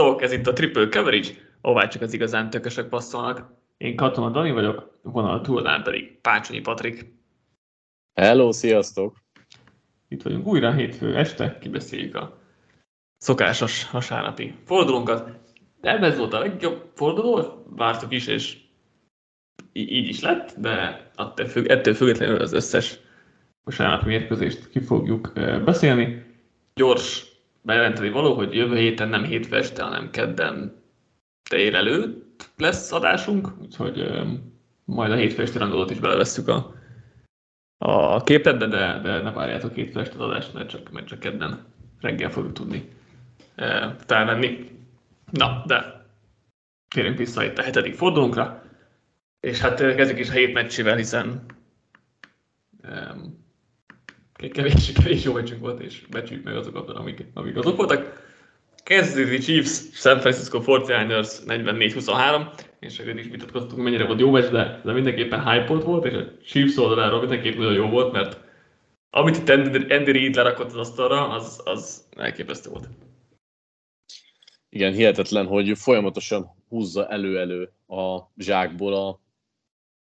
Sziasztok! Ez itt a Triple Coverage, ahová csak az igazán tökösök passzolnak. Én Katona Dani vagyok, vonal túlnál pedig Pácsonyi Patrik. Hello, sziasztok! Itt vagyunk újra hétfő este, kibeszéljük a szokásos vasárnapi fordulónkat. De ez volt a legjobb forduló, vártuk is, és így is lett, de ettől függetlenül az összes vasárnapi mérkőzést ki fogjuk beszélni. Gyors bejelenteni való, hogy jövő héten nem hétfő este, hanem kedden előtt lesz adásunk, úgyhogy majd a hétfő esti randolót is belevesszük a, a képletbe, de, de ne várjátok hétfő este adást, mert csak, mert csak kedden reggel fogjuk tudni e, felvenni. Na, de térjünk vissza itt a hetedik fordulónkra, és hát kezdjük is a hét meccsével, hiszen kevés, kevés jó meccsünk volt, és becsüljük meg azokat, amik, amik azok voltak. Kansas Chiefs, San Francisco 49ers 44-23, és akkor is vitatkoztunk, mennyire volt jó meccs, de, de mindenképpen hype volt, és a Chiefs oldaláról mindenképpen nagyon jó volt, mert amit itt Andy Reid lerakott az asztalra, az, az elképesztő volt. Igen, hihetetlen, hogy folyamatosan húzza elő-elő a zsákból a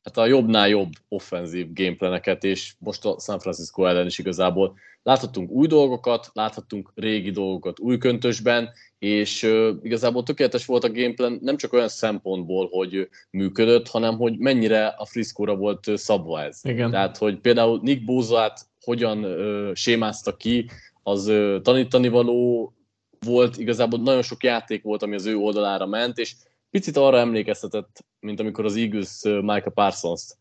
hát a jobbnál jobb offenzív gameplaneket, és most a San Francisco ellen is igazából láthattunk új dolgokat, láthattunk régi dolgokat új köntösben, és uh, igazából tökéletes volt a gameplan nem csak olyan szempontból, hogy működött, hanem hogy mennyire a Frisco-ra volt szabva ez. Igen. Tehát, hogy például Nick Bózát hogyan uh, sémázta ki, az uh, tanítani való volt, igazából nagyon sok játék volt, ami az ő oldalára ment, és picit arra emlékeztetett, mint amikor az Eagles Micah Parsons-t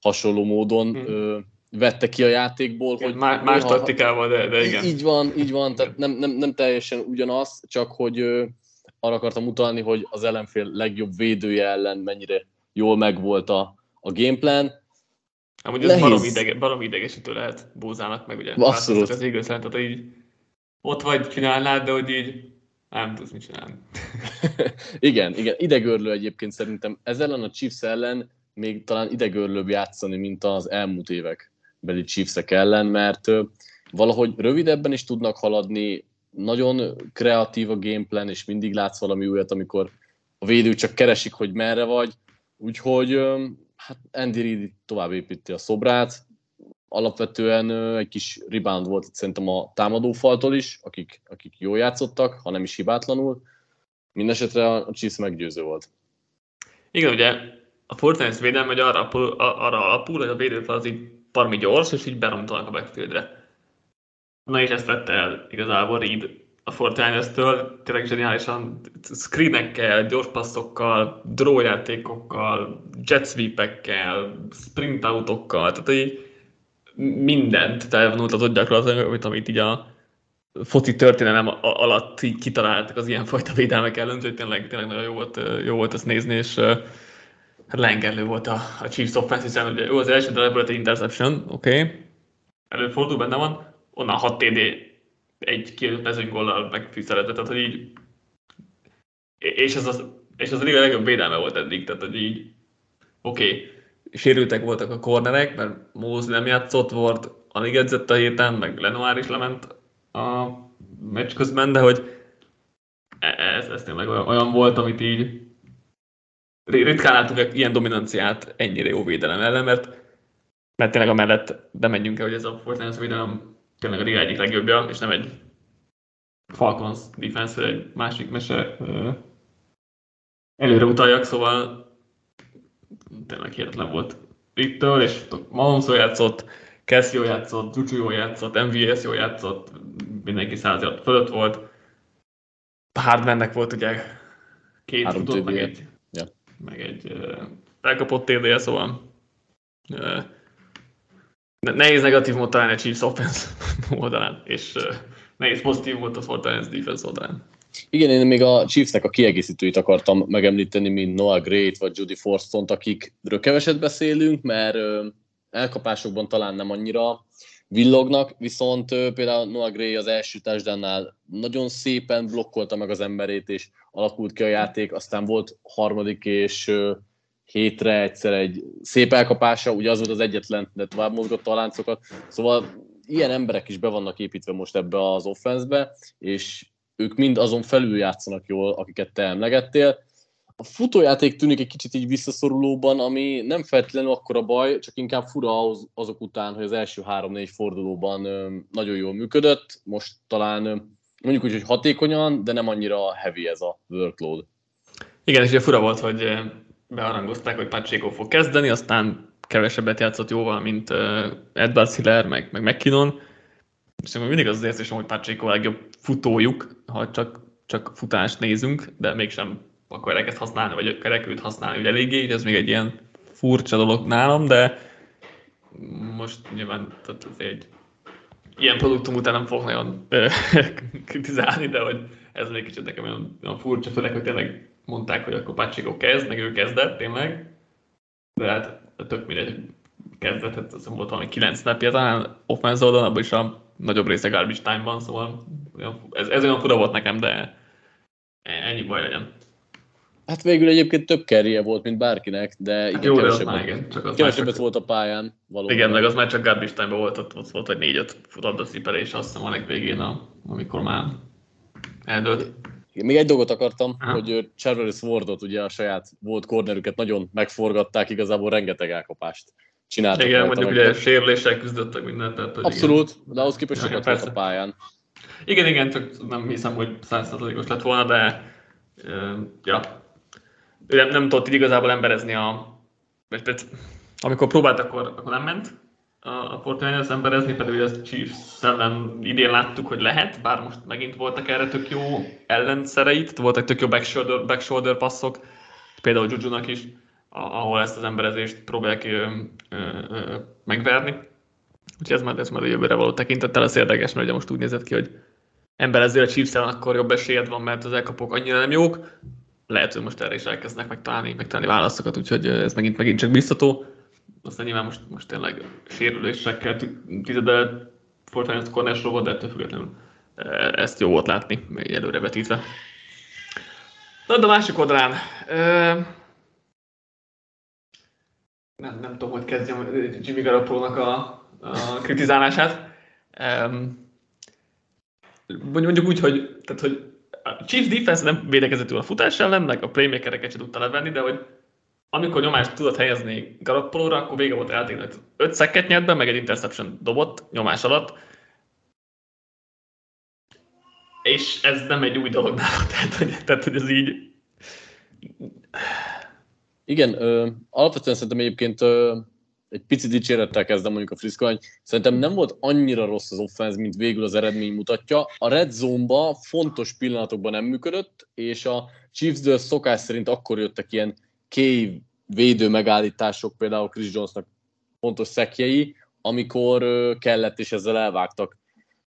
hasonló módon hmm. ö, vette ki a játékból. hogy más, más ha, taktikával, de, de igen. Így van, így van, tehát nem, nem, nem teljesen ugyanaz, csak hogy ö, arra akartam utalni, hogy az ellenfél legjobb védője ellen mennyire jól megvolt a, a gameplan. Amúgy ez barom, idege, barom idegesítő lehet Bózának, meg ugye Abszolút. az Eagles tehát így ott vagy csinálnád, de hogy így nem tudsz mit csinálni. igen, igen, idegörlő egyébként szerintem. Ez ellen a Chiefs ellen még talán idegörlőbb játszani, mint az elmúlt évek beli chiefs ellen, mert valahogy rövidebben is tudnak haladni, nagyon kreatív a gameplan, és mindig látsz valami újat, amikor a védő csak keresik, hogy merre vagy. Úgyhogy hát Andy Reid tovább építi a szobrát, alapvetően egy kis rebound volt szerintem a támadófaltól is, akik, akik jól játszottak, ha nem is hibátlanul. Mindenesetre a Chiefs meggyőző volt. Igen, ugye a Fortnite védelme, hogy arra, arra alapul, hogy a védőfal az így parmi gyors, és így beromtanak a backfieldre. Na és ezt vette el igazából Reed a Fortnite-től, tényleg zseniálisan screenekkel, gyors passzokkal, draw játékokkal, jet sweepekkel, sprint autokkal, tehát így mindent felvonultatott gyakorlatilag, amit, amit így a foci történelem alatt így kitaláltak az ilyenfajta védelmek ellen, hogy tényleg, tényleg nagyon jó volt, jó volt ezt nézni, és hát lengerlő volt a, a Chiefs offense, hiszen ugye jó az első drive egy interception, oké, okay. előfordul, benne van, onnan 6 TD egy kijött mezőnygollal megfűszerezett, tehát hogy így és ez az, és az a legjobb védelme volt eddig, tehát hogy így oké, okay, sérültek voltak a kornerek, mert Móz nem játszott, volt alig edzett a héten, meg Lenoir is lement a meccs közben, de hogy e- ez, ez tényleg olyan, olyan volt, amit így ritkán látunk ilyen dominanciát ennyire jó védelem ellen, mert, mert tényleg amellett bemegyünk el, hogy ez a Fortnite védelem tényleg a liga egyik legjobbja, és nem egy Falcons defense egy másik mese előre utaljak, szóval tényleg hihetetlen volt ittől, és Mahomes játszott, jól játszott, Juju jól játszott, MVS jól játszott, mindenki százat fölött volt. Hardmannek volt ugye két futott, meg egy, ja. meg egy uh, elkapott TD, szóval uh, nehéz negatív volt találni a Chiefs offense oldalán, és uh, nehéz pozitív volt a Fortnite defense oldalán. Igen, én még a Chiefsnek a kiegészítőit akartam megemlíteni, mint Noah Great vagy Judy Forston, akikről keveset beszélünk, mert elkapásokban talán nem annyira villognak, viszont például Noah Gray az első társadalnál nagyon szépen blokkolta meg az emberét, és alakult ki a játék, aztán volt harmadik és hétre egyszer egy szép elkapása, ugye az volt az egyetlen, de tovább mozgatta a láncokat, szóval ilyen emberek is be vannak építve most ebbe az offenszbe, és ők mind azon felül játszanak jól, akiket te emlegettél. A futójáték tűnik egy kicsit így visszaszorulóban, ami nem feltétlenül akkora baj, csak inkább fura az, azok után, hogy az első három-négy fordulóban nagyon jól működött. Most talán mondjuk úgy, hogy hatékonyan, de nem annyira heavy ez a workload. Igen, és ugye fura volt, hogy bearangozták, hogy Pacheco fog kezdeni, aztán kevesebbet játszott jóval, mint Edward Hiller, meg, meg McKinnon, és mindig az az érzésem, hogy Pacheco a legjobb futójuk, ha csak, csak futást nézünk, de mégsem akarják ezt használni, vagy kerekült használni, hogy eléggé, így ez még egy ilyen furcsa dolog nálam, de most nyilván tehát egy ilyen produktum után nem fog nagyon kritizálni, de hogy ez még kicsit nekem olyan, olyan furcsa, főleg, hogy tényleg mondták, hogy akkor Pacheco kezd, meg ő kezdett tényleg, de hát tök mindegy, kezdett, hát azt volt valami 9 napja talán offense oldalon, abban is a nagyobb része garbage time-ban, szóval ez, ez olyan fura volt nekem, de ennyi baj legyen. Hát végül egyébként több kerje volt, mint bárkinek, de hát igen, jó, kevesebbet, már, igen, csak az kevesebbet csak... volt a pályán. Valóban. Igen, meg az már csak garbage time volt, ott, ott volt, hogy négy-öt labdacipelés, azt hiszem a legvégén, a, amikor már eldőlt. Még egy dolgot akartam, Aha. hogy Charles Wardot, ugye a saját volt cornerüket nagyon megforgatták, igazából rengeteg elkapást csináltak. Igen, mondjuk ugye sérülések küzdöttek mindent. Tehát, Abszolút, igen. de ahhoz képest sokat volt a pályán. Igen, igen, csak nem hiszem, hogy százszerzalékos lett volna, de uh, ja, ő nem, nem tudott igazából emberezni a... Vagy, amikor próbált, akkor, akkor nem ment a, a Fortnite-az emberezni, pedig a Chiefs ellen idén láttuk, hogy lehet, bár most megint voltak erre tök jó ellenszereit, voltak tök jó backshoulder, backshoulder passzok, például Juju-nak is, ahol ezt az emberezést próbálják megverni. Úgyhogy ez már, ez már a jövőre való tekintettel lesz érdekes, mert ugye most úgy nézett ki, hogy emberezzél a chiefs akkor jobb esélyed van, mert az elkapok annyira nem jók. Lehet, hogy most erre is elkezdnek megtalálni, megtalálni válaszokat, úgyhogy ez megint, megint csak biztató. Aztán nyilván most, most tényleg sérülésekkel tizedel Fortnite cornersról volt, de ettől függetlenül ezt jó volt látni, még előre vetítve. Na, de a másik oldalán, nem, nem tudom, hogy kezdjem Jimmy Garoppolo-nak a, a kritizálását. Um, mondjuk úgy, hogy, tehát, hogy a Chiefs defense nem védekezett a futás ellen, meg a playmakereket sem tudta levenni, de hogy amikor nyomást tudott helyezni Garoppolóra, akkor vége volt eltérnek. Öt szekket nyert be, meg egy interception dobott nyomás alatt. És ez nem egy új dolog nála, tehát hogy, tehát, hogy ez így igen, ö, alapvetően szerintem egyébként ö, egy pici dicsérettel kezdem mondjuk a Frisco, hogy szerintem nem volt annyira rossz az offense, mint végül az eredmény mutatja. A red zone-ba fontos pillanatokban nem működött, és a chiefs szokás szerint akkor jöttek ilyen cave védő megállítások, például Chris Jonesnak fontos szekjei, amikor kellett, és ezzel elvágtak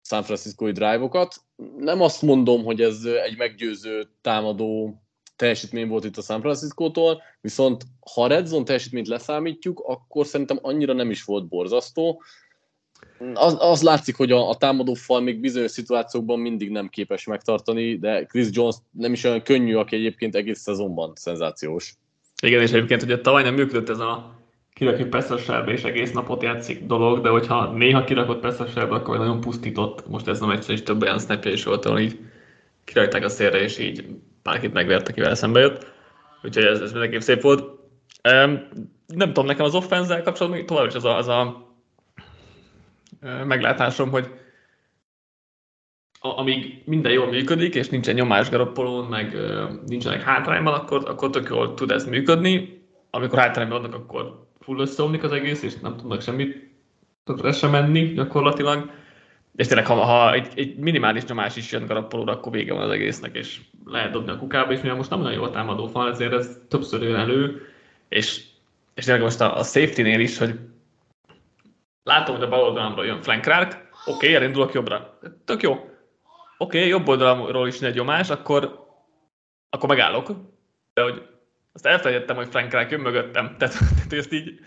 San Francisco-i drive-okat. Nem azt mondom, hogy ez egy meggyőző támadó teljesítmény volt itt a San Francisco-tól, viszont ha a Red Zone teljesítményt leszámítjuk, akkor szerintem annyira nem is volt borzasztó. Az, az látszik, hogy a, a támadó fal még bizonyos szituációkban mindig nem képes megtartani, de Chris Jones nem is olyan könnyű, aki egyébként egész szezonban szenzációs. Igen, és egyébként ugye tavaly nem működött ez a kirakjuk Peszterselbe és egész napot játszik dolog, de hogyha néha kirakott Peszterselbe, akkor nagyon pusztított. Most ez nem egyszer is több olyan snapja is volt, ahol így kirakták a szélre, és így bárkit megvert, akivel eszembe jött. Úgyhogy ez, ez mindenképp szép volt. Um, nem tudom, nekem az offenzel kapcsolatban tovább is az a, az a meglátásom, hogy amíg minden jól működik, és nincsen nyomás garoppolón, meg nincsenek hátrányban, akkor, akkor tök jól tud ez működni. Amikor hátrányban vannak, akkor full összeomlik az egész, és nem tudnak semmit sem menni gyakorlatilag és tényleg, ha, ha egy, egy, minimális nyomás is jön Garappolóra, akkor vége van az egésznek, és lehet dobni a kukába, és mivel most nem olyan jó a támadó fal, ezért ez többször jön elő, és, és tényleg most a, a safety-nél is, hogy látom, hogy a bal oldalamról jön flank Clark, oké, okay, elindulok jobbra. Tök jó. Oké, okay, jobb oldalról is egy nyomás, akkor, akkor megállok. De hogy azt elfelejtettem, hogy Frank Clark jön mögöttem. Tehát, tehát ezt így,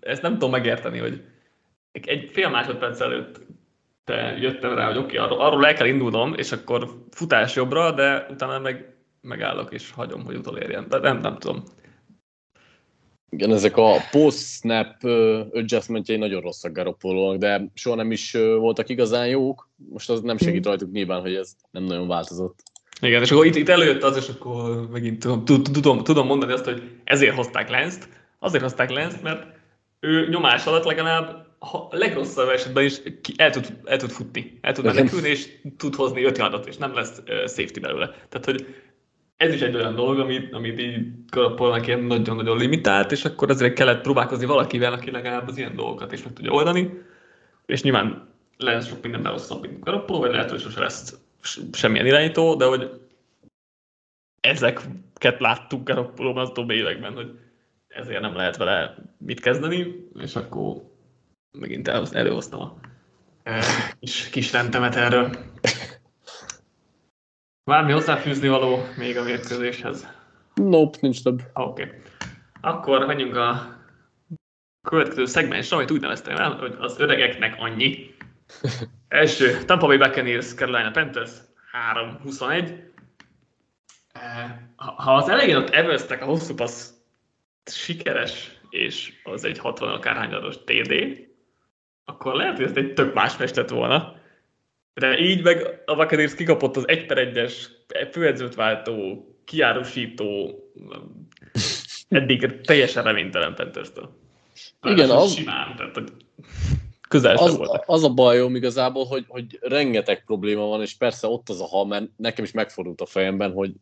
ezt nem tudom megérteni, hogy egy fél másodperc előtt te jöttem rá, hogy oké, okay, arról, arról el kell indulnom, és akkor futás jobbra, de utána meg megállok és hagyom, hogy utolérjen. De nem, nem tudom. Igen, ezek a post-snap adjustmentjei nagyon rosszak garoppolo de soha nem is voltak igazán jók. Most az nem segít rajtuk nyilván, hogy ez nem nagyon változott. Igen, és akkor itt, itt előjött az, és akkor megint tudom, tudom, tudom mondani azt, hogy ezért hozták Lenzt. Azért hozták Lenzt, mert ő nyomás alatt legalább ha a legrosszabb esetben is ki, el, tud, el tud futni, el tud menekülni, és tud hozni öt yardot, és nem lesz uh, safety belőle. Tehát, hogy ez is egy olyan dolog, amit, amit így Garoppolnak ilyen nagyon-nagyon limitált, és akkor azért kellett próbálkozni valakivel, aki legalább az ilyen dolgokat is meg tudja oldani, és nyilván lesz sok minden rosszabb, mint Garoppolo, vagy lehet, hogy sose lesz semmilyen irányító, de hogy ezeket láttuk Garoppolóban az utóbbi években, hogy ezért nem lehet vele mit kezdeni, és akkor megint előhoztam a kis, kis rendemet erről. Bármi hozzáfűzni való még a mérkőzéshez? Nope, nincs több. Oké. Okay. Akkor menjünk a következő szegmensre, amit úgy neveztem el, hogy az öregeknek annyi. Első, Tampa Bay Buccaneers, Carolina Panthers, 3-21. Ha az elején ott eveztek a hosszú passz sikeres, és az egy 60 akárhányados TD, akkor lehet, hogy ez egy tök más meccs lett volna. De így meg a Buccaneers kikapott az 1 per 1-es főedzőt váltó, kiárusító, eddig teljesen reménytelen Panthers-től. Igen, az, simán, tehát, hogy közel az, volt. az a bajom igazából, hogy, hogy rengeteg probléma van, és persze ott az a ha, mert nekem is megfordult a fejemben, hogy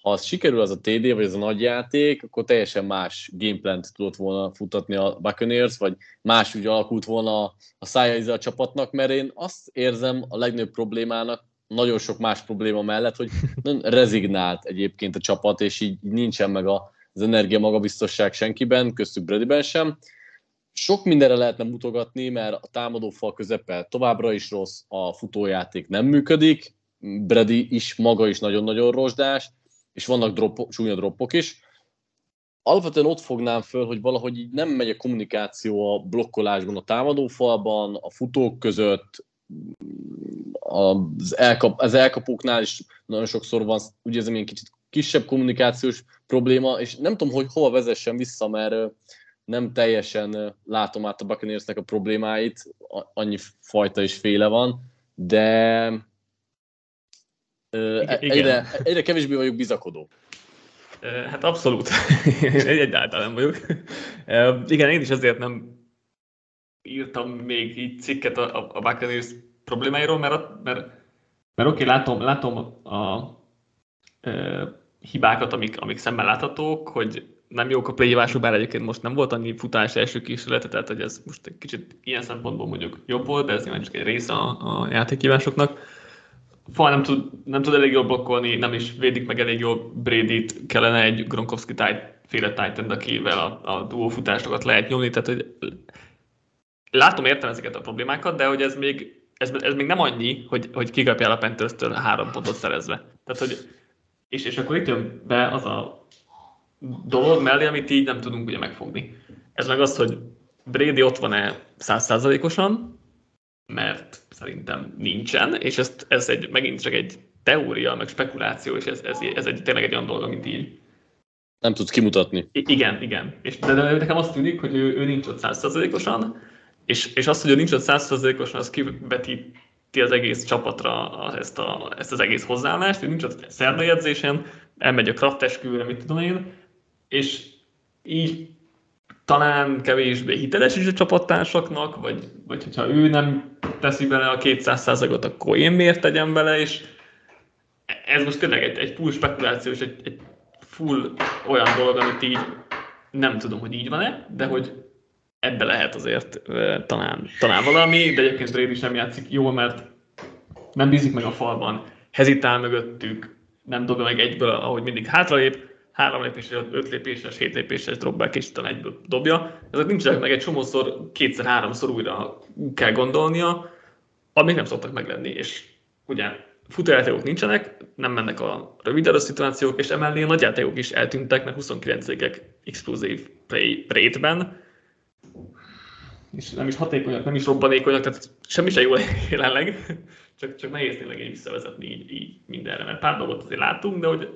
ha az sikerül az a TD, vagy ez a nagy játék, akkor teljesen más gameplant tudott volna futatni a Buccaneers, vagy más úgy alakult volna a szája a csapatnak, mert én azt érzem a legnagyobb problémának, nagyon sok más probléma mellett, hogy rezignált egyébként a csapat, és így nincsen meg az energia magabiztosság senkiben, köztük Bradyben sem. Sok mindenre lehetne mutogatni, mert a támadó fal közepe továbbra is rossz, a futójáték nem működik, Brady is maga is nagyon-nagyon rozsdás, és vannak droppok, súlyos droppok is. Alapvetően ott fognám föl, hogy valahogy így nem megy a kommunikáció a blokkolásban, a támadófalban, a futók között, az, elkap, az elkapóknál is nagyon sokszor van, úgy érzem, egy kicsit kisebb kommunikációs probléma, és nem tudom, hogy hova vezessen vissza, mert nem teljesen látom át a Buccaneersnek a problémáit, annyi fajta is féle van, de igen. Egyre, egyre kevésbé vagyok bizakodó. Hát abszolút. Egyáltalán nem vagyok. Igen, én is ezért nem írtam még így cikket a, a Buccaneers problémáiról, mert, mert, mert oké, okay, látom, látom a, a, a hibákat, amik, amik szemmel láthatók, hogy nem jók a playhívások, bár egyébként most nem volt annyi futás első kísérlete, tehát hogy ez most egy kicsit ilyen szempontból mondjuk jobb volt, de ez nyilván csak egy része a, a játékhívásoknak fal nem tud, nem tud elég jól blokkolni, nem is védik meg elég jól Brady-t, kellene egy Gronkowski féle Titan, akivel a, a duófutásokat lehet nyomni, tehát hogy látom, értem ezeket a problémákat, de hogy ez még, ez, ez még nem annyi, hogy, hogy kikapjál a panthers három pontot szerezve. Tehát, hogy, és, és akkor itt jön be az a dolog mellé, amit így nem tudunk ugye megfogni. Ez meg az, hogy Brady ott van-e százszázalékosan, mert szerintem nincsen, és ezt, ez egy, megint csak egy teória, meg spekuláció, és ez, ez, ez egy, tényleg egy olyan dolog, amit így nem tudsz kimutatni. I- igen, igen. És, de, de nekem azt tűnik, hogy ő, ő nincs ott százszerzalékosan, és, és azt, hogy ő nincs ott százszerzalékosan, az kivetíti az egész csapatra ezt, a, ezt az egész hozzáállást, ő nincs ott szerdajegyzésen, elmegy a kraftesküvőre, mit tudom én, és így talán kevésbé hiteles is a csapattársaknak, vagy, vagy hogyha ő nem teszi bele a 200%-ot, akkor én miért tegyem bele, és ez most tényleg egy, egy full spekuláció, és egy, egy full olyan dolog, amit így nem tudom, hogy így van-e, de hogy ebbe lehet azért talán, talán valami, de egyébként Brady sem játszik jól, mert nem bízik meg a falban, hezitál mögöttük, nem dobja meg egyből, ahogy mindig hátralép, három lépéses, öt lépéses, hét lépéses dropback és talán egyből dobja. Ezek nincsenek meg egy csomószor, kétszer-háromszor újra kell gondolnia, amik nem szoktak meglenni, és ugye futójátékok nincsenek, nem mennek a rövid szituációk, és emellé a nagyjátékok is eltűntek, mert 29 égek explosive play rate-ben, és nem is hatékonyak, nem is robbanékonyak, tehát semmi sem jó jelenleg, csak, csak nehéz tényleg így visszavezetni így, így mindenre, mert pár dolgot azért látunk, de hogy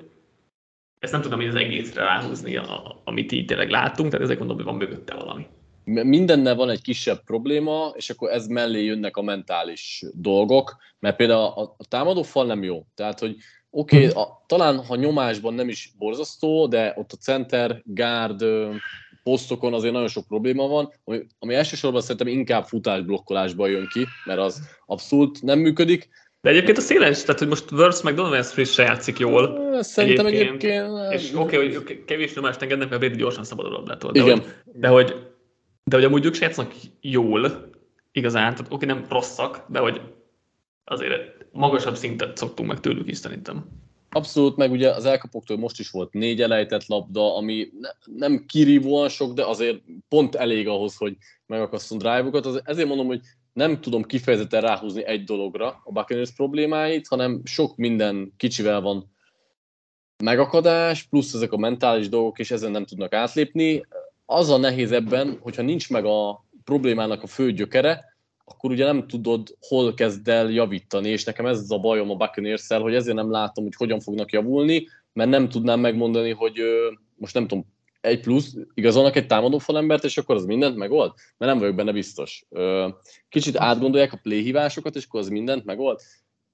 ezt nem tudom hogy az egészre ráhúzni, a, amit így tényleg láttunk, tehát ezek mondom, hogy van mögötte valami. Mindennel van egy kisebb probléma, és akkor ez mellé jönnek a mentális dolgok, mert például a, a támadó fal nem jó. Tehát, hogy oké, okay, talán ha nyomásban nem is borzasztó, de ott a center, guard, posztokon azért nagyon sok probléma van, ami, ami elsősorban szerintem inkább futásblokkolásban jön ki, mert az abszolút nem működik. De egyébként a széles, tehát hogy most Words meg Donovan Smith se játszik jól. Szerintem egyébként. egyébként és oké, okay, hogy kevés nyomást engednek, mert Brady gyorsan szabadul a De Igen. Hogy, de hogy, de hogy amúgy ők se játszanak jól, igazán, tehát oké, okay, nem rosszak, de hogy azért magasabb szintet szoktunk meg tőlük is szerintem. Abszolút, meg ugye az elkapóktól most is volt négy elejtett labda, ami ne, nem kirívóan sok, de azért pont elég ahhoz, hogy megakasszon drive-okat. Ezért mondom, hogy nem tudom kifejezetten ráhúzni egy dologra a Buccaneers problémáit, hanem sok minden kicsivel van megakadás, plusz ezek a mentális dolgok, és ezen nem tudnak átlépni. Az a nehéz ebben, hogyha nincs meg a problémának a fő gyökere, akkor ugye nem tudod, hol kezd el javítani, és nekem ez a bajom a buccaneers hogy ezért nem látom, hogy hogyan fognak javulni, mert nem tudnám megmondani, hogy most nem tudom, egy plusz, igazolnak egy támadó falembert, és akkor az mindent megold? Mert nem vagyok benne biztos. Kicsit átgondolják a playhívásokat, és akkor az mindent megold?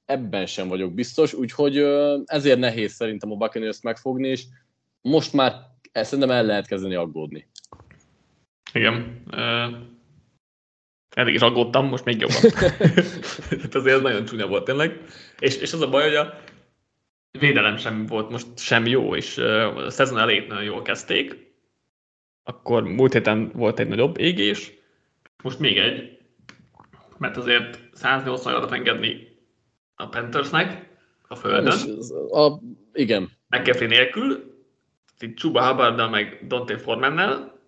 Ebben sem vagyok biztos, úgyhogy ezért nehéz szerintem a Buccaneers megfogni, és most már szerintem el lehet kezdeni aggódni. Igen. Elég is aggódtam, most még jobban. Tehát azért ez nagyon csúnya volt tényleg. És, és az a baj, hogy a védelem sem volt most sem jó, és a szezon elejét nagyon jól kezdték. Akkor múlt héten volt egy nagyobb égés, most még egy, mert azért 180 adat engedni a Panthersnek a földön. A, igen. McCaffrey nélkül, itt Chuba Hubbard meg Dante Formannel,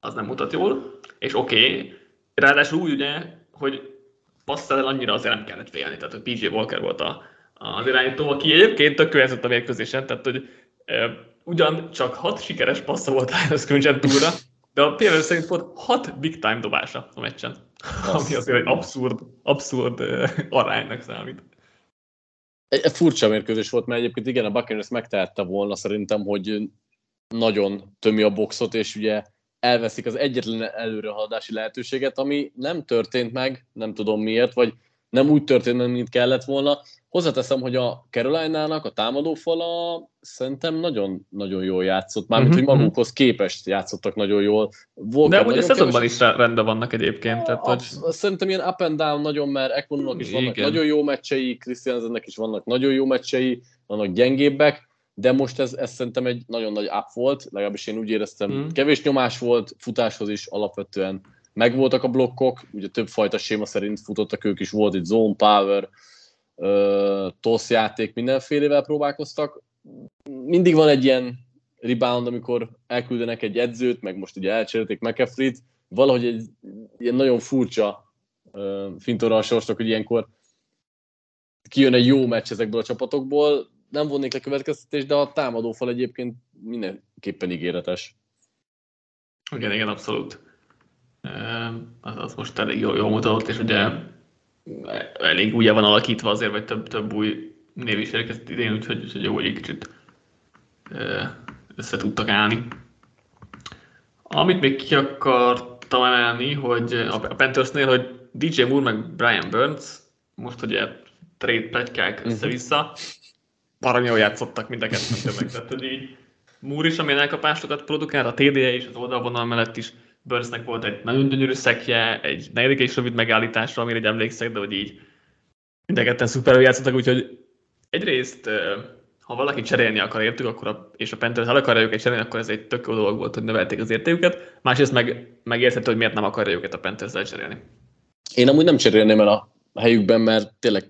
az nem mutat jól, és oké, okay, Ráadásul úgy ugye, hogy passzal annyira azért nem kellett félni, tehát hogy PJ Walker volt a, az irányító, aki egyébként tök a mérkőzésen, tehát hogy e, ugyan csak hat sikeres passza volt a Scrunchen túlra, de a PFF szerint volt hat big time dobása a meccsen, ami azért egy abszurd, abszurd aránynak számít. Egy, egy furcsa mérkőzés volt, mert egyébként igen, a Buccaneers megtehette volna szerintem, hogy nagyon tömi a boxot, és ugye elveszik az egyetlen előrehaladási lehetőséget, ami nem történt meg, nem tudom miért, vagy nem úgy történt mint kellett volna. Hozzáteszem, hogy a Carolina-nak a támadófala szerintem nagyon-nagyon jól játszott, mármint, uh-huh, hogy mhm. magukhoz képest játszottak nagyon jól. Volker De ugye szezonban is rendben vannak egyébként. Tehát, hogy... Szerintem ilyen up and down nagyon, mert Ekonónak is vannak Igen. nagyon jó meccsei, Christiansennek is vannak nagyon jó meccsei, vannak gyengébbek, de most ez, ez szerintem egy nagyon nagy up volt, legalábbis én úgy éreztem, mm. kevés nyomás volt, futáshoz is alapvetően megvoltak a blokkok, ugye több fajta séma szerint futottak ők is, volt itt zone power, toss játék, mindenfélevel próbálkoztak. Mindig van egy ilyen rebound, amikor elküldenek egy edzőt, meg most ugye elcserélték McAfee-t, valahogy egy ilyen nagyon furcsa fintora a sorsnak, hogy ilyenkor kijön egy jó meccs ezekből a csapatokból, nem vonnék le következtetés, de a támadófal egyébként mindenképpen ígéretes. Igen, igen, abszolút. Az, az most elég jól, jól mutatott, és ugye elég újra van alakítva azért, vagy több, több új név is érkezett idén, úgyhogy, úgyhogy jó, hogy egy kicsit össze tudtak állni. Amit még ki akartam emelni, hogy a Panthersnél, hogy DJ Moore meg Brian Burns, most ugye trade plegykák mhm. össze-vissza, baromi jól játszottak mind a ketten tényleg. Tehát, így Moore is, amilyen elkapásokat produkál, a TD-je is az oldalvonal mellett is Burnsnek volt egy nagyon gyönyörű szekje, egy negyedik és rövid megállításra, amire egy emlékszek, de hogy így mind a ketten szuperül játszottak, úgyhogy egyrészt ha valaki cserélni akar értük, akkor a, és a Panthers el akarja őket cserélni, akkor ez egy tök jó dolog volt, hogy növelték az értéküket. Másrészt meg megérthető, hogy miért nem akarja őket a Panthers cserélni. Én amúgy nem cserélném el a helyükben, mert tényleg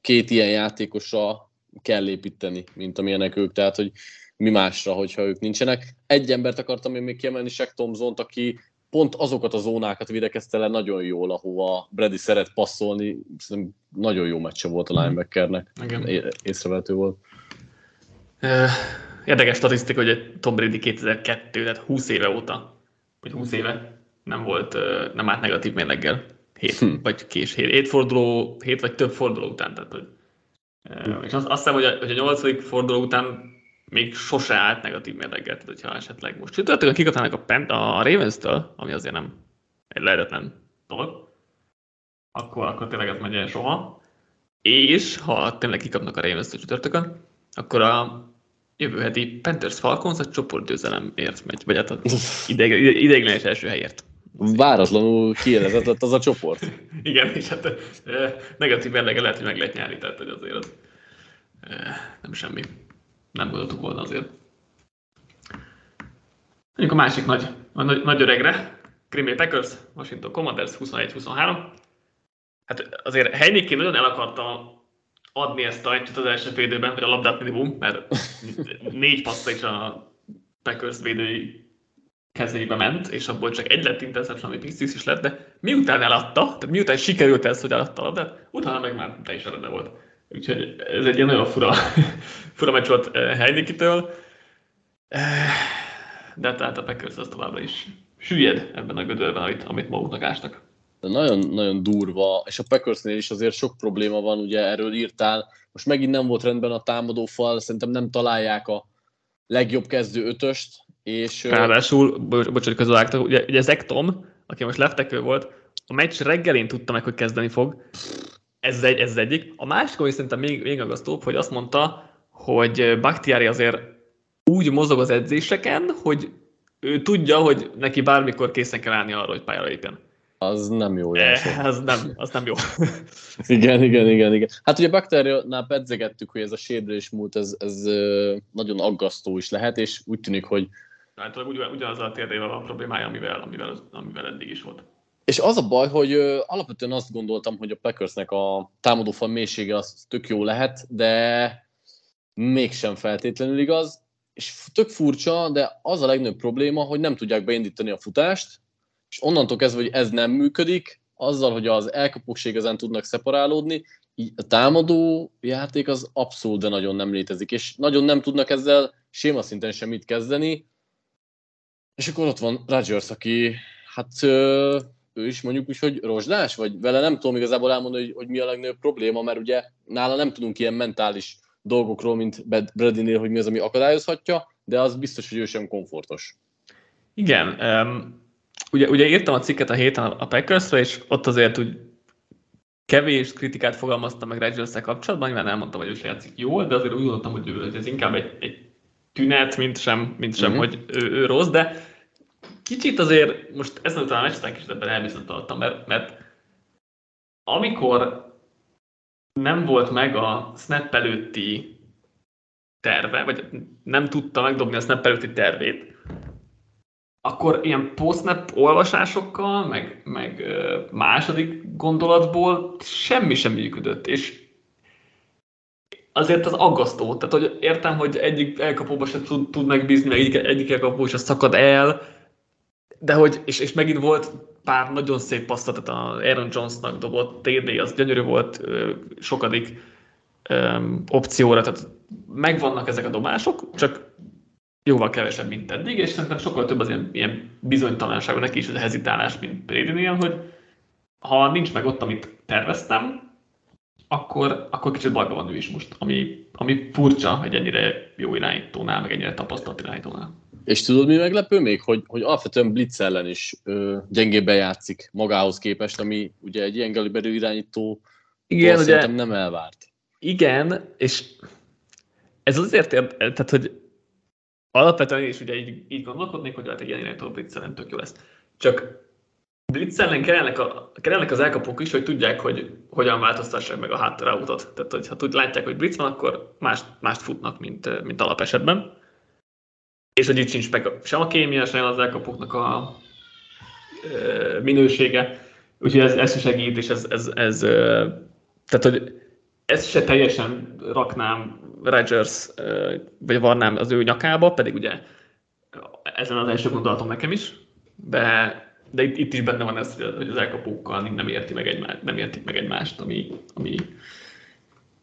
két ilyen játékosra kell építeni, mint amilyenek ők, tehát hogy mi másra, hogyha ők nincsenek. Egy embert akartam én még kiemelni, Shaq Thompson, aki pont azokat a zónákat videkezte le nagyon jól, ahova Brady szeret passzolni. Szerintem nagyon jó meccse volt a linebackernek. Igen. Észrevető volt. Érdekes statisztika, hogy Tom Brady 2002, tehát 20 éve óta, vagy 20 éve nem volt, nem állt negatív mérleggel. 7 hm. vagy kés, 7, 7 forduló, 7 vagy több forduló után, tehát hogy és azt, azt hiszem, hogy a, hogy a 8. forduló után még sose állt negatív mérleggel, tehát hogyha esetleg most csütörtökön kikapnának a, Pen- a Ravens-től, ami azért nem egy lehetetlen dolog, akkor, akkor tényleg ez megy el soha. És ha tényleg kikapnak a Ravens-től csütörtökön, akkor a jövő heti Panthers Falcons a csoportgyőzelemért megy, vagy hát az ideiglenes első helyért. Váratlanul kielezetett az a csoport. Igen, és hát negatív mérlege lehet, hogy meg lehet nyerni, tehát hogy azért az nem semmi. Nem gondoltuk volna azért. Mondjuk a másik nagy, a nagy, nagy öregre, Green Bay Packers, Washington Commanders 21-23. Hát azért Heineken nagyon el akarta adni ezt a egyet az első védőben, vagy a labdát minimum, mert négy passza is a Packers védői kezébe ment, és abból csak egy lett interception, ami pick is lett, de miután eladta, tehát miután sikerült ez, hogy eladta a labdát, utána meg már teljesen rendben volt. Úgyhogy ez egy ilyen nagyon fura, fura meccs volt eh, Heinikitől. Eh, de tehát a Packers az továbbra is süllyed ebben a gödörben, amit, amit maguknak ástak. Nagyon, nagyon durva, és a Packersnél is azért sok probléma van, ugye erről írtál. Most megint nem volt rendben a támadó fal, szerintem nem találják a legjobb kezdő ötöst, és... Ráadásul, bocsánat, közövágtak, ugye, ugye Zektom, aki most leftekő volt, a meccs reggelén tudta meg, hogy kezdeni fog. Ez, egy, ez az egyik. A másik, ami szerintem még, még agasztóbb, hogy azt mondta, hogy Bakhtiari azért úgy mozog az edzéseken, hogy ő tudja, hogy neki bármikor készen kell állni arra, hogy pályára lépjen. Az nem jó jelenség. Ez nem, az nem jó. igen, igen, igen, igen. Hát ugye Bakteriónál pedzegettük, hogy ez a sérülés múlt, ez, ez nagyon aggasztó is lehet, és úgy tűnik, hogy Hát ugy, ugyanaz a térdével van problémája, amivel, amivel, amivel eddig is volt. És az a baj, hogy ö, alapvetően azt gondoltam, hogy a Packersnek a támadófal mélysége az tök jó lehet, de mégsem feltétlenül igaz. És tök furcsa, de az a legnagyobb probléma, hogy nem tudják beindítani a futást, és onnantól kezdve, hogy ez nem működik, azzal, hogy az elkapókség ezen tudnak szeparálódni, így a támadó játék az abszolút, de nagyon nem létezik, és nagyon nem tudnak ezzel séma szinten semmit kezdeni, és akkor ott van Rodgers, aki hát ő is mondjuk úgy, hogy rozsdás, vagy vele nem tudom igazából elmondani, hogy, hogy mi a legnagyobb probléma, mert ugye nála nem tudunk ilyen mentális dolgokról, mint Bradynél, hogy mi az, ami akadályozhatja, de az biztos, hogy ő sem komfortos. Igen, um, ugye, ugye írtam a cikket a héten a Packersre, és ott azért úgy kevés kritikát fogalmaztam meg rodgers kapcsolatban, nyilván elmondtam, hogy ő játszik jól, de azért úgy gondoltam, hogy ő, ez inkább egy, egy tünet, mint sem, mint sem uh-huh. hogy ő, ő, rossz, de kicsit azért, most ezen után a meccsben kicsit ebben elbizonytalanodtam, mert, mert amikor nem volt meg a snap előtti terve, vagy nem tudta megdobni a snap előtti tervét, akkor ilyen post olvasásokkal, meg, meg második gondolatból semmi sem működött, és azért az aggasztó. Tehát, hogy értem, hogy egyik elkapóba se tud, tud megbízni, meg egyik, egyik elkapó se szakad el, de hogy, és, és megint volt pár nagyon szép passzat, tehát a Aaron Jonesnak dobott TD, az gyönyörű volt, sokadik um, opcióra, tehát megvannak ezek a dobások, csak jóval kevesebb, mint eddig, és szerintem sokkal több az ilyen, ilyen bizonytalanság, neki is az a hezitálás, mint Bradynél, hogy ha nincs meg ott, amit terveztem, akkor, akkor kicsit bajban van ő is most, ami, ami furcsa egy ennyire jó irányítónál, meg ennyire tapasztalt irányítónál. És tudod, mi meglepő még? Hogy, hogy alapvetően Blitz ellen is ö, gyengébben játszik magához képest, ami ugye egy ilyen galiberű irányító igen, ugye, nem elvárt. Igen, és ez azért ér, tehát, hogy alapvetően is ugye így, így gondolkodnék, hogy lehet egy ilyen irányító Blitz ellen tök jó lesz. Csak Blitz ellen kellnek, a, kellnek az elkapók is, hogy tudják, hogy hogyan változtassák meg a hátterautat. Tehát, hogyha tud, látják, hogy Blitz van, akkor mást, mást futnak, mint, mint alapesetben. És hogy itt sincs meg sem a kémia, sem az elkapóknak a e, minősége. Úgyhogy ez, ez segít, és ez, ez, ez e, tehát, hogy ezt se teljesen raknám Rodgers, vagy varnám az ő nyakába, pedig ugye ezen az első gondolatom nekem is, de de itt, itt is benne van ez, hogy az elkapókkal nem, érti meg egymást, nem értik meg egymást, ami, ami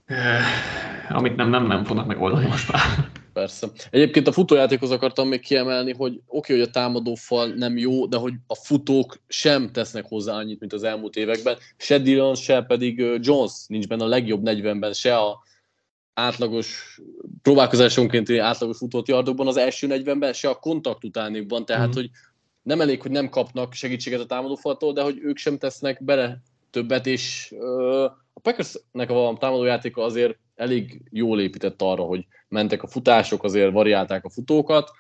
eh, amit nem, nem, nem fognak megoldani most már. Persze. Egyébként a futójátékhoz akartam még kiemelni, hogy oké, okay, hogy a támadó fal nem jó, de hogy a futók sem tesznek hozzá annyit, mint az elmúlt években. Se Dillon, se pedig Jones nincs benne a legjobb 40-ben, se a átlagos, próbálkozásonként átlagos futott yardokban az első 40-ben, se a kontakt utánikban, tehát mm. hogy nem elég, hogy nem kapnak segítséget a támadófaltól, de hogy ők sem tesznek bele többet, és uh, a Packersnek a támadójátéka azért elég jól épített arra, hogy mentek a futások, azért variálták a futókat,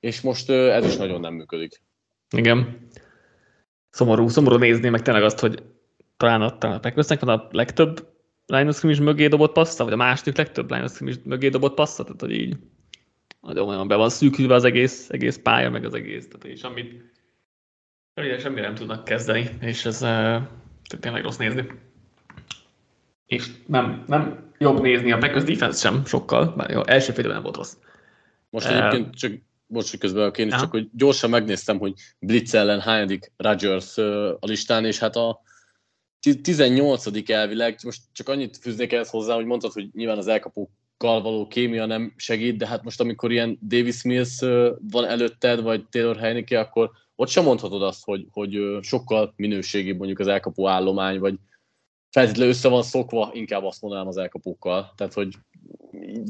és most ez is nagyon nem működik. Igen. Szomorú, szomorú nézni, meg tényleg azt, hogy talán a, talán a Packersnek van a legtöbb line of mögé dobott passza, vagy a második legtöbb line of mögé dobott passza, tehát hogy így nagyon olyan be van szűkülve az egész, egész pálya, meg az egész, tehát és amit ugye semmi nem tudnak kezdeni, és ez uh, tényleg rossz nézni. És nem, nem jobb nézni a Packers defense sem sokkal, bár jó, első fél nem volt rossz. Most egyébként csak bocs, hogy közben a is, csak hogy gyorsan megnéztem, hogy Blitz ellen hányadik Rodgers a listán, és hát a 18. elvileg, most csak annyit fűznék ehhez hozzá, hogy mondtad, hogy nyilván az elkapókkal való kémia nem segít, de hát most amikor ilyen Davis Mills van előtted, vagy Taylor Heineke, akkor ott sem mondhatod azt, hogy, hogy sokkal minőségibb mondjuk az elkapó állomány, vagy feltétlenül össze van szokva, inkább azt mondanám az elkapókkal. Tehát, hogy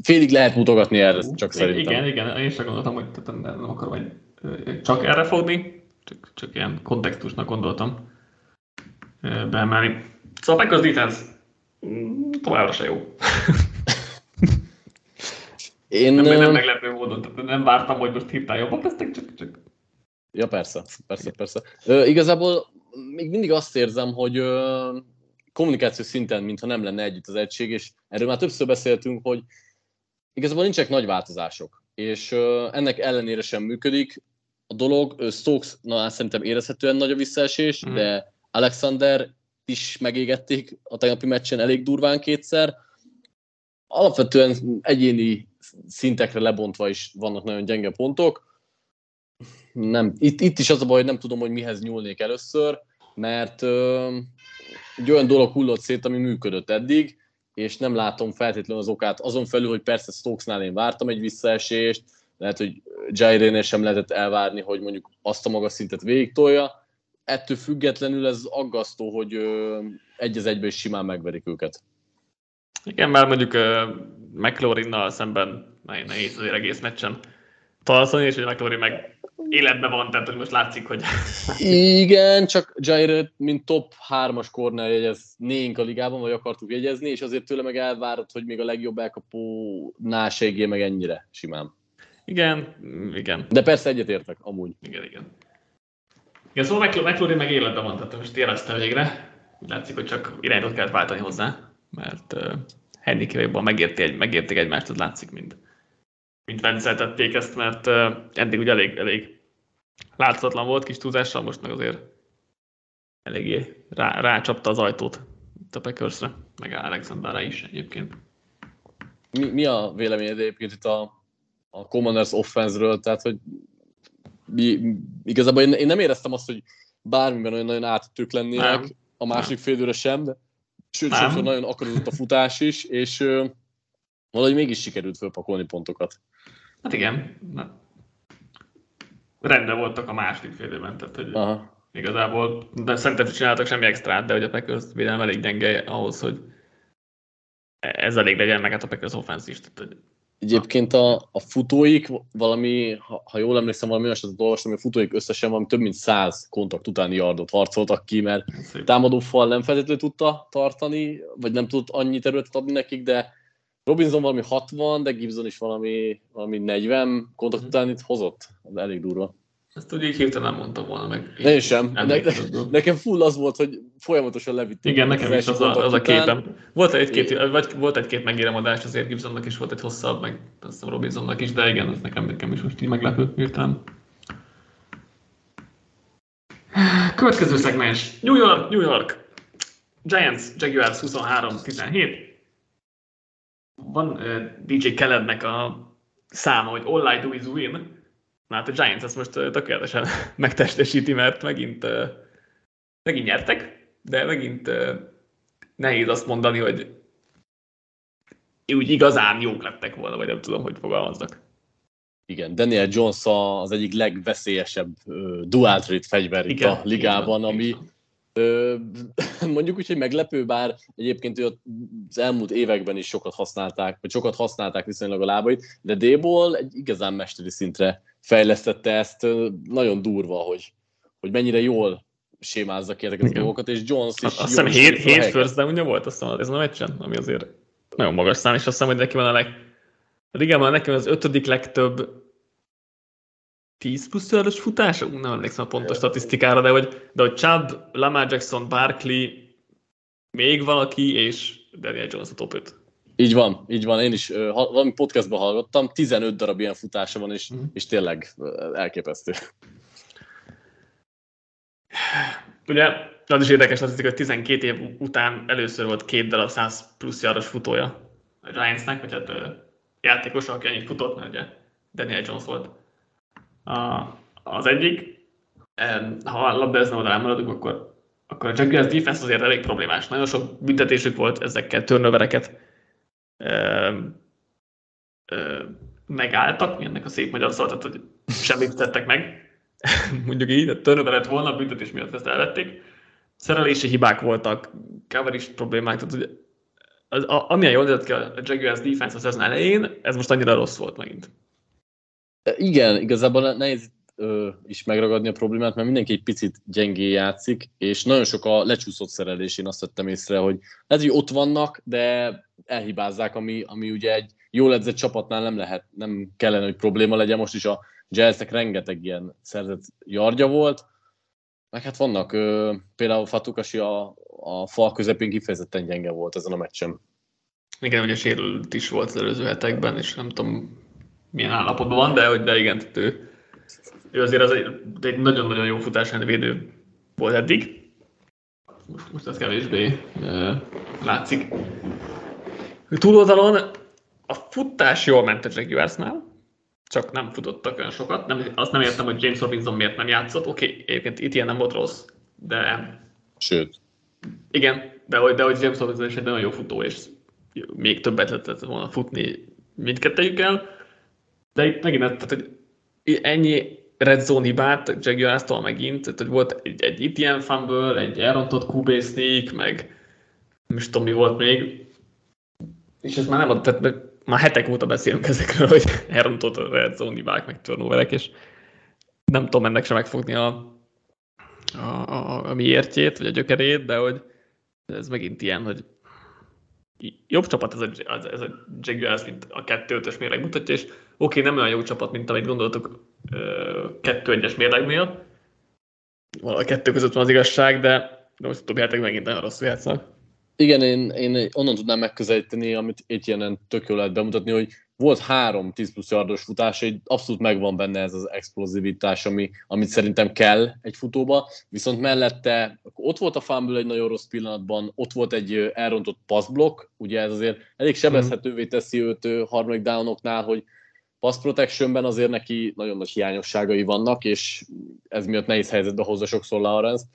félig lehet mutogatni erre, csak szerintem. Igen, igen, én sem gondoltam, hogy tehát nem akarom hogy csak erre fogni, csak, csak ilyen kontextusnak gondoltam beemelni. Szóval Packers defense mm, továbbra se jó. Én nem, nem meglepő módon, tehát nem vártam, hogy most hirtelen jobbak lesznek, csak, csak... Ja, persze, persze, persze. Ö, igazából még mindig azt érzem, hogy ö, kommunikáció szinten, mintha nem lenne együtt az egység, és erről már többször beszéltünk, hogy igazából nincsenek nagy változások, és ennek ellenére sem működik. A dolog, Stokes, na szerintem érezhetően nagy a visszaesés, mm. de Alexander is megégették a tegnapi meccsen elég durván kétszer. Alapvetően egyéni szintekre lebontva is vannak nagyon gyenge pontok. Nem, itt, itt is az a baj, hogy nem tudom, hogy mihez nyúlnék először, mert egy olyan dolog hullott szét, ami működött eddig, és nem látom feltétlenül az okát. Azon felül, hogy persze Stokesnál én vártam egy visszaesést, lehet, hogy Jairénél sem lehetett elvárni, hogy mondjuk azt a magas szintet végig tolja, ettől függetlenül ez aggasztó, hogy egy az egyben simán megverik őket. Igen, mert mondjuk uh, McLaurinnal szemben nehéz azért egész meccsen tartani, és hogy McLaurin meg életben van, tehát hogy most látszik, hogy... Igen, csak Jair, mint top 3-as corner jegyeznénk a ligában, vagy akartuk jegyezni, és azért tőle meg elvárod, hogy még a legjobb elkapó segé meg ennyire simán. Igen, igen. De persze egyetértek, amúgy. Igen, igen. Igen, szóval McLaurin meg életben van, tehát most érezte végre. Látszik, hogy csak irányot kellett váltani hozzá, mert uh, Hennikével jobban megérti egy, megérték egymást, az látszik, mint, mint venceltették ezt, mert eddig ugye elég, elég láthatatlan volt kis túlzással, most meg azért eléggé rá, rácsapta az ajtót itt a Packersre, meg Alexanderre is egyébként. Mi, mi a véleményed egyébként itt a, a Commanders offense-ről, tehát hogy igazából én, én nem éreztem azt, hogy bármiben olyan nagyon átütők lennének, nem. a másik félőre sem, de sőt, sokszor nagyon akarodott a futás is, és valahogy mégis sikerült fölpakolni pontokat. Hát igen. Na. Rendben voltak a második félőben, tehát hogy Aha. igazából, de szerintem csináltak semmi extrát, de hogy a Packers védelem elég gyenge ahhoz, hogy ez elég legyen, meg hát a Packers offense is. Tehát, hogy Egyébként a, a futóik valami, ha, ha jól emlékszem, valami olyasmit olvastam, hogy a futóik összesen valami több mint száz kontakt utáni yardot harcoltak ki, mert támadó fal nem feltétlenül tudta tartani, vagy nem tudott annyi területet adni nekik, de Robinson valami 60, de Gibson is valami, valami 40 kontakt után itt hozott. Ez elég durva. Ezt úgy így hirtelen nem mondtam volna meg. Én sem. Ne, nekem full az volt, hogy folyamatosan levitték. Igen, nekem is az a, az a képem. Volt egy-két, vagy volt egy-két megéremadás, azért Gibsonnak is volt egy hosszabb, meg azt hiszem Robinsonnak is, de igen, ez nekem, nekem is most így meglepő hirtelen. Következő szegmens. New York, New York. Giants, Jaguars 23-17. Van uh, DJ Kellednek a száma, hogy all I do is win Na hát a Giants ezt most tökéletesen megtestesíti, mert megint, megint nyertek, de megint nehéz azt mondani, hogy úgy igazán jók lettek volna, vagy nem tudom, hogy fogalmaznak. Igen, Daniel Jones az egyik legveszélyesebb dual trade fegyver itt igen, a ligában, igen, ami mondjuk úgy, hogy meglepő, bár egyébként az elmúlt években is sokat használták, vagy sokat használták viszonylag a lábait, de D-ból egy igazán mesteri szintre fejlesztette ezt, nagyon durva, hogy, hogy mennyire jól sémázza ki ezeket a dolgokat, és Jones is Azt hiszem 7, 7 first down volt, azt hiszem, ez a meccsen, ami azért nagyon magas szám, és azt hiszem, hogy neki van a leg... Igen, van nekem az ötödik legtöbb 10 plusz yardos futás? Nem emlékszem a pontos statisztikára, de hogy, de hogy Chubb, Lamar Jackson, Barkley, még valaki, és Daniel Jones a top 5. Így van, így van. Én is uh, valami podcastban hallgattam, 15 darab ilyen futása van, és, mm. és tényleg elképesztő. Ugye, az is érdekes az, hogy 12 év után először volt két darab 100 plusz jaros futója a Giantsnek, vagy hát játékos, aki annyit futott, mert ugye Daniel Jones volt az egyik. Ha a labdázni oldalán maradunk, akkor, akkor a Jaguars defense azért elég problémás. Nagyon sok büntetésük volt ezekkel, turnovereket megálltak, mi ennek a szép magyar szó, tehát hogy semmit tettek meg, mondjuk így, a turnover lett volna, a büntetés miatt ezt elvették. Szerelési hibák voltak, coverage problémák, tehát hogy az, a, amilyen jól nézett ki a Jaguars defense a szezon elején, ez most annyira rossz volt megint. Igen, igazából nehéz ö, is megragadni a problémát, mert mindenki egy picit gyengé játszik, és nagyon sok a lecsúszott szerelés, én azt vettem észre, hogy lehet, hogy ott vannak, de elhibázzák, ami, ami ugye egy jól edzett csapatnál nem lehet, nem kellene, hogy probléma legyen. Most is a Jazznek rengeteg ilyen szerzett jargya volt, meg hát vannak, ö, például Fatukasi a, a fal közepén kifejezetten gyenge volt ezen a meccsen. Igen, ugye sérült is volt az előző hetekben, és nem tudom milyen állapotban van, de, hogy de igen, ő, ő azért az egy, egy nagyon-nagyon jó futás védő volt eddig. Most, most ez kevésbé uh, látszik. Túloldalon a futás jól ment a Jaguarsnál, csak nem futottak olyan sokat. Nem, azt nem értem, hogy James Robinson miért nem játszott. Oké, okay, egyébként itt ilyen nem volt rossz, de... Sőt. Igen, de hogy, de hogy James Robinson is egy nagyon jó futó, és még többet lehetett volna futni mindkettőjükkel. De itt megint, tehát, hogy ennyi red zone hibát Jaguars-tól megint, tehát, hogy volt egy, egy Etienne fumble, egy elrontott QB sneak, meg nem is tudom, mi volt még, és ez már nem ad, tehát már hetek óta beszélünk ezekről, hogy elrontott a red zone hibák, meg turnoverek, és nem tudom ennek sem megfogni a, a, a, a miértjét, vagy a gyökerét, de hogy ez megint ilyen, hogy jobb csapat ez a, ez a Jaguars, mint a 2-5-ös mérleg mutatja, és oké, okay, nem olyan jó csapat, mint amit gondoltuk 2-1-es mérlegnél, a kettő között van az igazság, de most utóbbi hetek megint nagyon rosszul játszanak. Igen, én, én onnan tudnám megközelíteni, amit ilyen tök jól lehet bemutatni, hogy volt három 10 plusz yardos futás, egy abszolút megvan benne ez az explozivitás, ami, amit szerintem kell egy futóba, viszont mellette ott volt a fumble egy nagyon rossz pillanatban, ott volt egy elrontott passblock, ugye ez azért elég sebezhetővé teszi őt harmadik downoknál, hogy pass protectionben azért neki nagyon nagy hiányosságai vannak, és ez miatt nehéz helyzetbe hozza sokszor Lawrence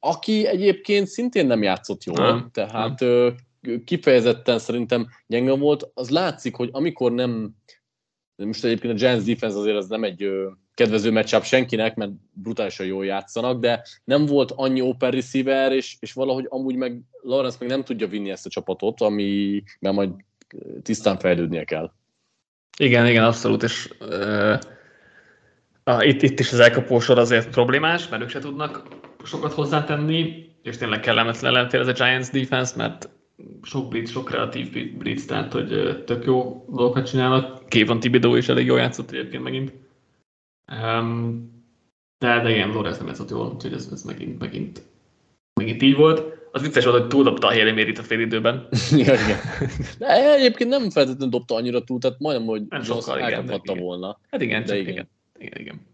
aki egyébként szintén nem játszott jól, nem, tehát nem. kifejezetten szerintem gyenge volt. Az látszik, hogy amikor nem, most egyébként a Giants defense azért az nem egy kedvező matchup senkinek, mert brutálisan jól játszanak, de nem volt annyi open receiver, és, és valahogy amúgy meg Lawrence meg nem tudja vinni ezt a csapatot, amiben majd tisztán fejlődnie kell. Igen, igen, abszolút, és uh, itt, itt is az elkapósor azért problémás, mert ők se tudnak sokat hozzátenni, és tényleg kellemetlen ellentél ez a Giants defense, mert sok brit, sok kreatív brit, tehát hogy tök jó dolgokat csinálnak. Kévan Tibidó is elég jól játszott egyébként megint. Um, de, de igen, Lawrence nem játszott jól, úgyhogy ez, ez megint, megint, megint így volt. Az vicces volt, hogy túldobta a Haley Mary-t a fél időben. ja, igen. De egyébként nem feltétlenül dobta annyira túl, tehát majdnem, hogy nem sokkal, igen, igen. volna. Hát igen, de igen. igen. igen, igen.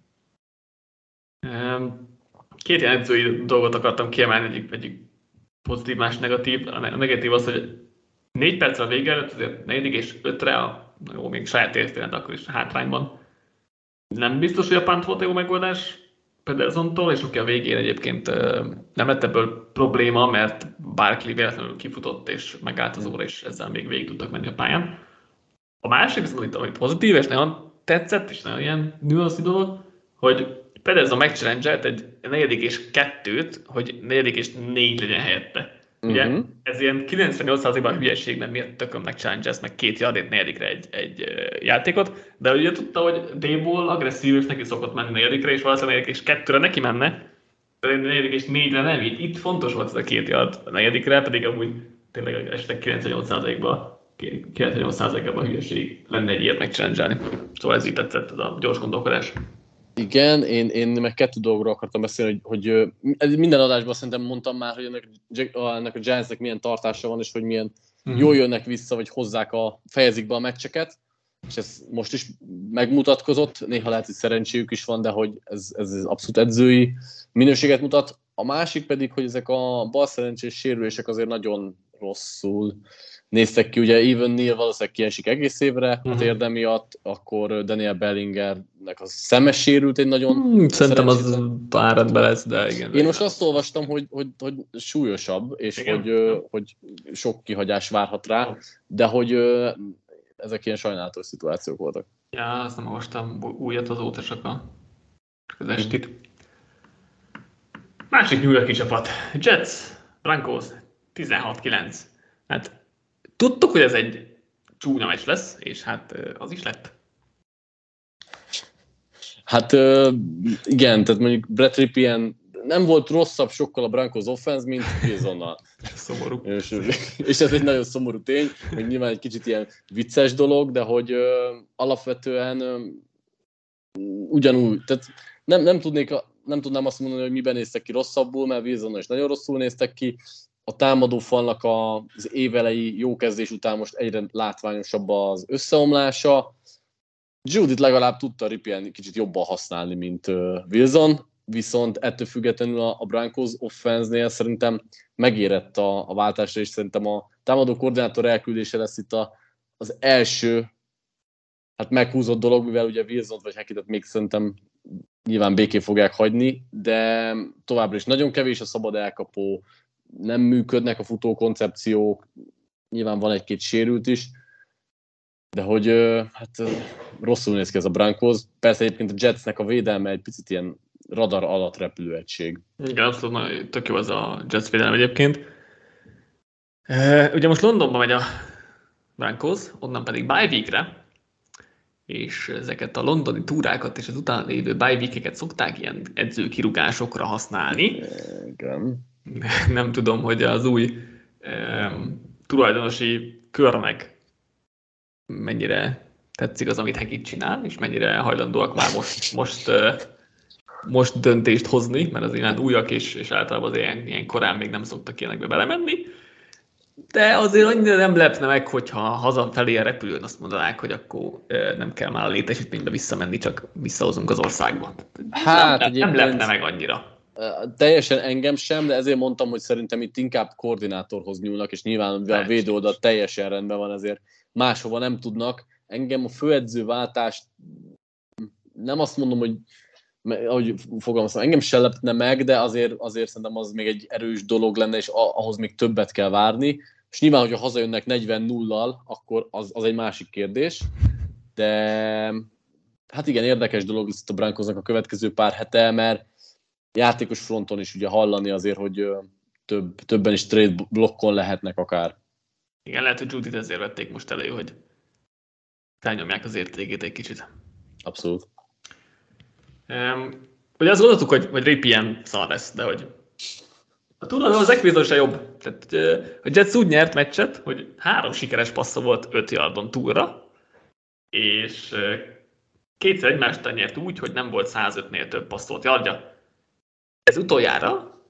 Um, két ilyen edzői dolgot akartam kiemelni, egyik, egyik pozitív, más negatív. A negatív az, hogy négy percre a vége előtt, azért negyedik és ötre, a, jó, még saját történet, akkor is hátrányban. Nem biztos, hogy a punt volt a jó megoldás Pedersontól, és oké, a végén egyébként nem lett ebből probléma, mert Barkley véletlenül kifutott, és megállt az óra, és ezzel még végig tudtak menni a pályán. A másik viszont, amit pozitív, és nagyon tetszett, és nagyon ilyen nüanszi dolog, hogy Pedezza megchallenge egy negyedik és kettőt, hogy negyedik és négy legyen helyette. Ugye uh-huh. ez ilyen 98%-ban hülyeség, mert miért tököm meg challenge meg két yardét negyedikre egy, egy játékot, de ugye tudta, hogy D-ból agresszív, és neki szokott menni negyedikre, és valószínűleg negyedik és kettőre neki menne, de negyedik és négyre nem így. Itt fontos volt ez a két yard a negyedikre, pedig amúgy tényleg esetleg 98%-ban 98%-ban hülyeség lenne egy ilyet megcsinálni. Szóval ez így tetszett, ez a gyors gondolkodás. Igen, én, én meg kettő dologról akartam beszélni, hogy, hogy minden adásban szerintem mondtam már, hogy ennek, ennek a Giantsnek milyen tartása van, és hogy milyen mm-hmm. jól jönnek vissza, vagy hozzák a, fejezik be a meccseket, és ez most is megmutatkozott, néha lehet, hogy szerencséjük is van, de hogy ez, ez abszolút edzői minőséget mutat. A másik pedig, hogy ezek a bal szerencsés sérülések azért nagyon rosszul néztek ki, ugye Even Neil valószínűleg kiesik egész évre uh-huh. a mhm. térde miatt, akkor Daniel Bellingernek a szemes sérült egy nagyon... Hmm, szerintem az páratban lesz, de igen. Én most azt olvastam, hogy, hogy, hogy súlyosabb, és igen. hogy, hogy sok kihagyás várhat rá, de hogy ezek ilyen sajnálatos szituációk voltak. Ja, azt nem olvastam újat azóta csak a az estit. Másik New Yorki csapat. Jets, Broncos, 16-9. Hát Tudtuk, hogy ez egy csúnya meccs lesz, és hát az is lett. Hát igen, tehát mondjuk Brett Ripien nem volt rosszabb sokkal a Broncos offense, mint Wilsonnal. Szomorú. És, és, ez egy nagyon szomorú tény, hogy nyilván egy kicsit ilyen vicces dolog, de hogy ö, alapvetően ö, ugyanúgy, tehát nem, nem, tudnék, nem tudnám azt mondani, hogy miben néztek ki rosszabbul, mert Wilsonnal is nagyon rosszul néztek ki, a támadó falnak az évelei jó kezdés után most egyre látványosabb az összeomlása. Judit legalább tudta Ripien kicsit jobban használni, mint Wilson, viszont ettől függetlenül a, Broncos offense szerintem megérett a, a váltásra, és szerintem a támadó koordinátor elküldése lesz itt a, az első hát meghúzott dolog, mivel ugye Wilson vagy Hekitet még szerintem nyilván béké fogják hagyni, de továbbra is nagyon kevés a szabad elkapó, nem működnek a futó koncepciók, nyilván van egy-két sérült is, de hogy hát rosszul néz ki ez a Broncos. Persze egyébként a Jetsnek a védelme egy picit ilyen radar alatt repülő egység. Igen, abszolút tök jó az a Jets védelem egyébként. Ugye most Londonban megy a Broncos, onnan pedig bye weekre, és ezeket a londoni túrákat és az utána lévő bye week szokták ilyen edzőkirugásokra használni. Igen nem tudom, hogy az új e, tulajdonosi körnek mennyire tetszik az, amit Hekit csinál, és mennyire hajlandóak már most, most, e, most döntést hozni, mert az ilyen újak, és, és általában az ilyen, ilyen korán még nem szoktak ilyenekbe belemenni. De azért annyira nem lepne meg, hogyha hazafelé a repülőn azt mondanák, hogy akkor nem kell már a létesítménybe visszamenni, csak visszahozunk az országba. Hát, nem, nem lepne meg annyira teljesen engem sem, de ezért mondtam, hogy szerintem itt inkább koordinátorhoz nyúlnak, és nyilván mivel a védőoldal teljesen rendben van, ezért máshova nem tudnak. Engem a főedzőváltást nem azt mondom, hogy ahogy fogalmaztam, engem se lepne meg, de azért, azért szerintem az még egy erős dolog lenne, és ahhoz még többet kell várni. És nyilván, hogyha hazajönnek 40 0 akkor az, az egy másik kérdés. De hát igen, érdekes dolog lesz a Brankosnak a következő pár hete, mert játékos fronton is ugye hallani azért, hogy több, többen is trade blokkon lehetnek akár. Igen, lehet, hogy Judit ezért vették most elő, hogy felnyomják az értékét egy kicsit. Abszolút. Um, ugye azt gondoltuk, hogy, hogy Ripien szar lesz, de hogy a tudod, az Equizor se jobb. Tehát, a Jets úgy nyert meccset, hogy három sikeres passza volt 5 yardon túlra, és kétszer egymást nyert úgy, hogy nem volt 105-nél több passzolt yardja. Ez utoljára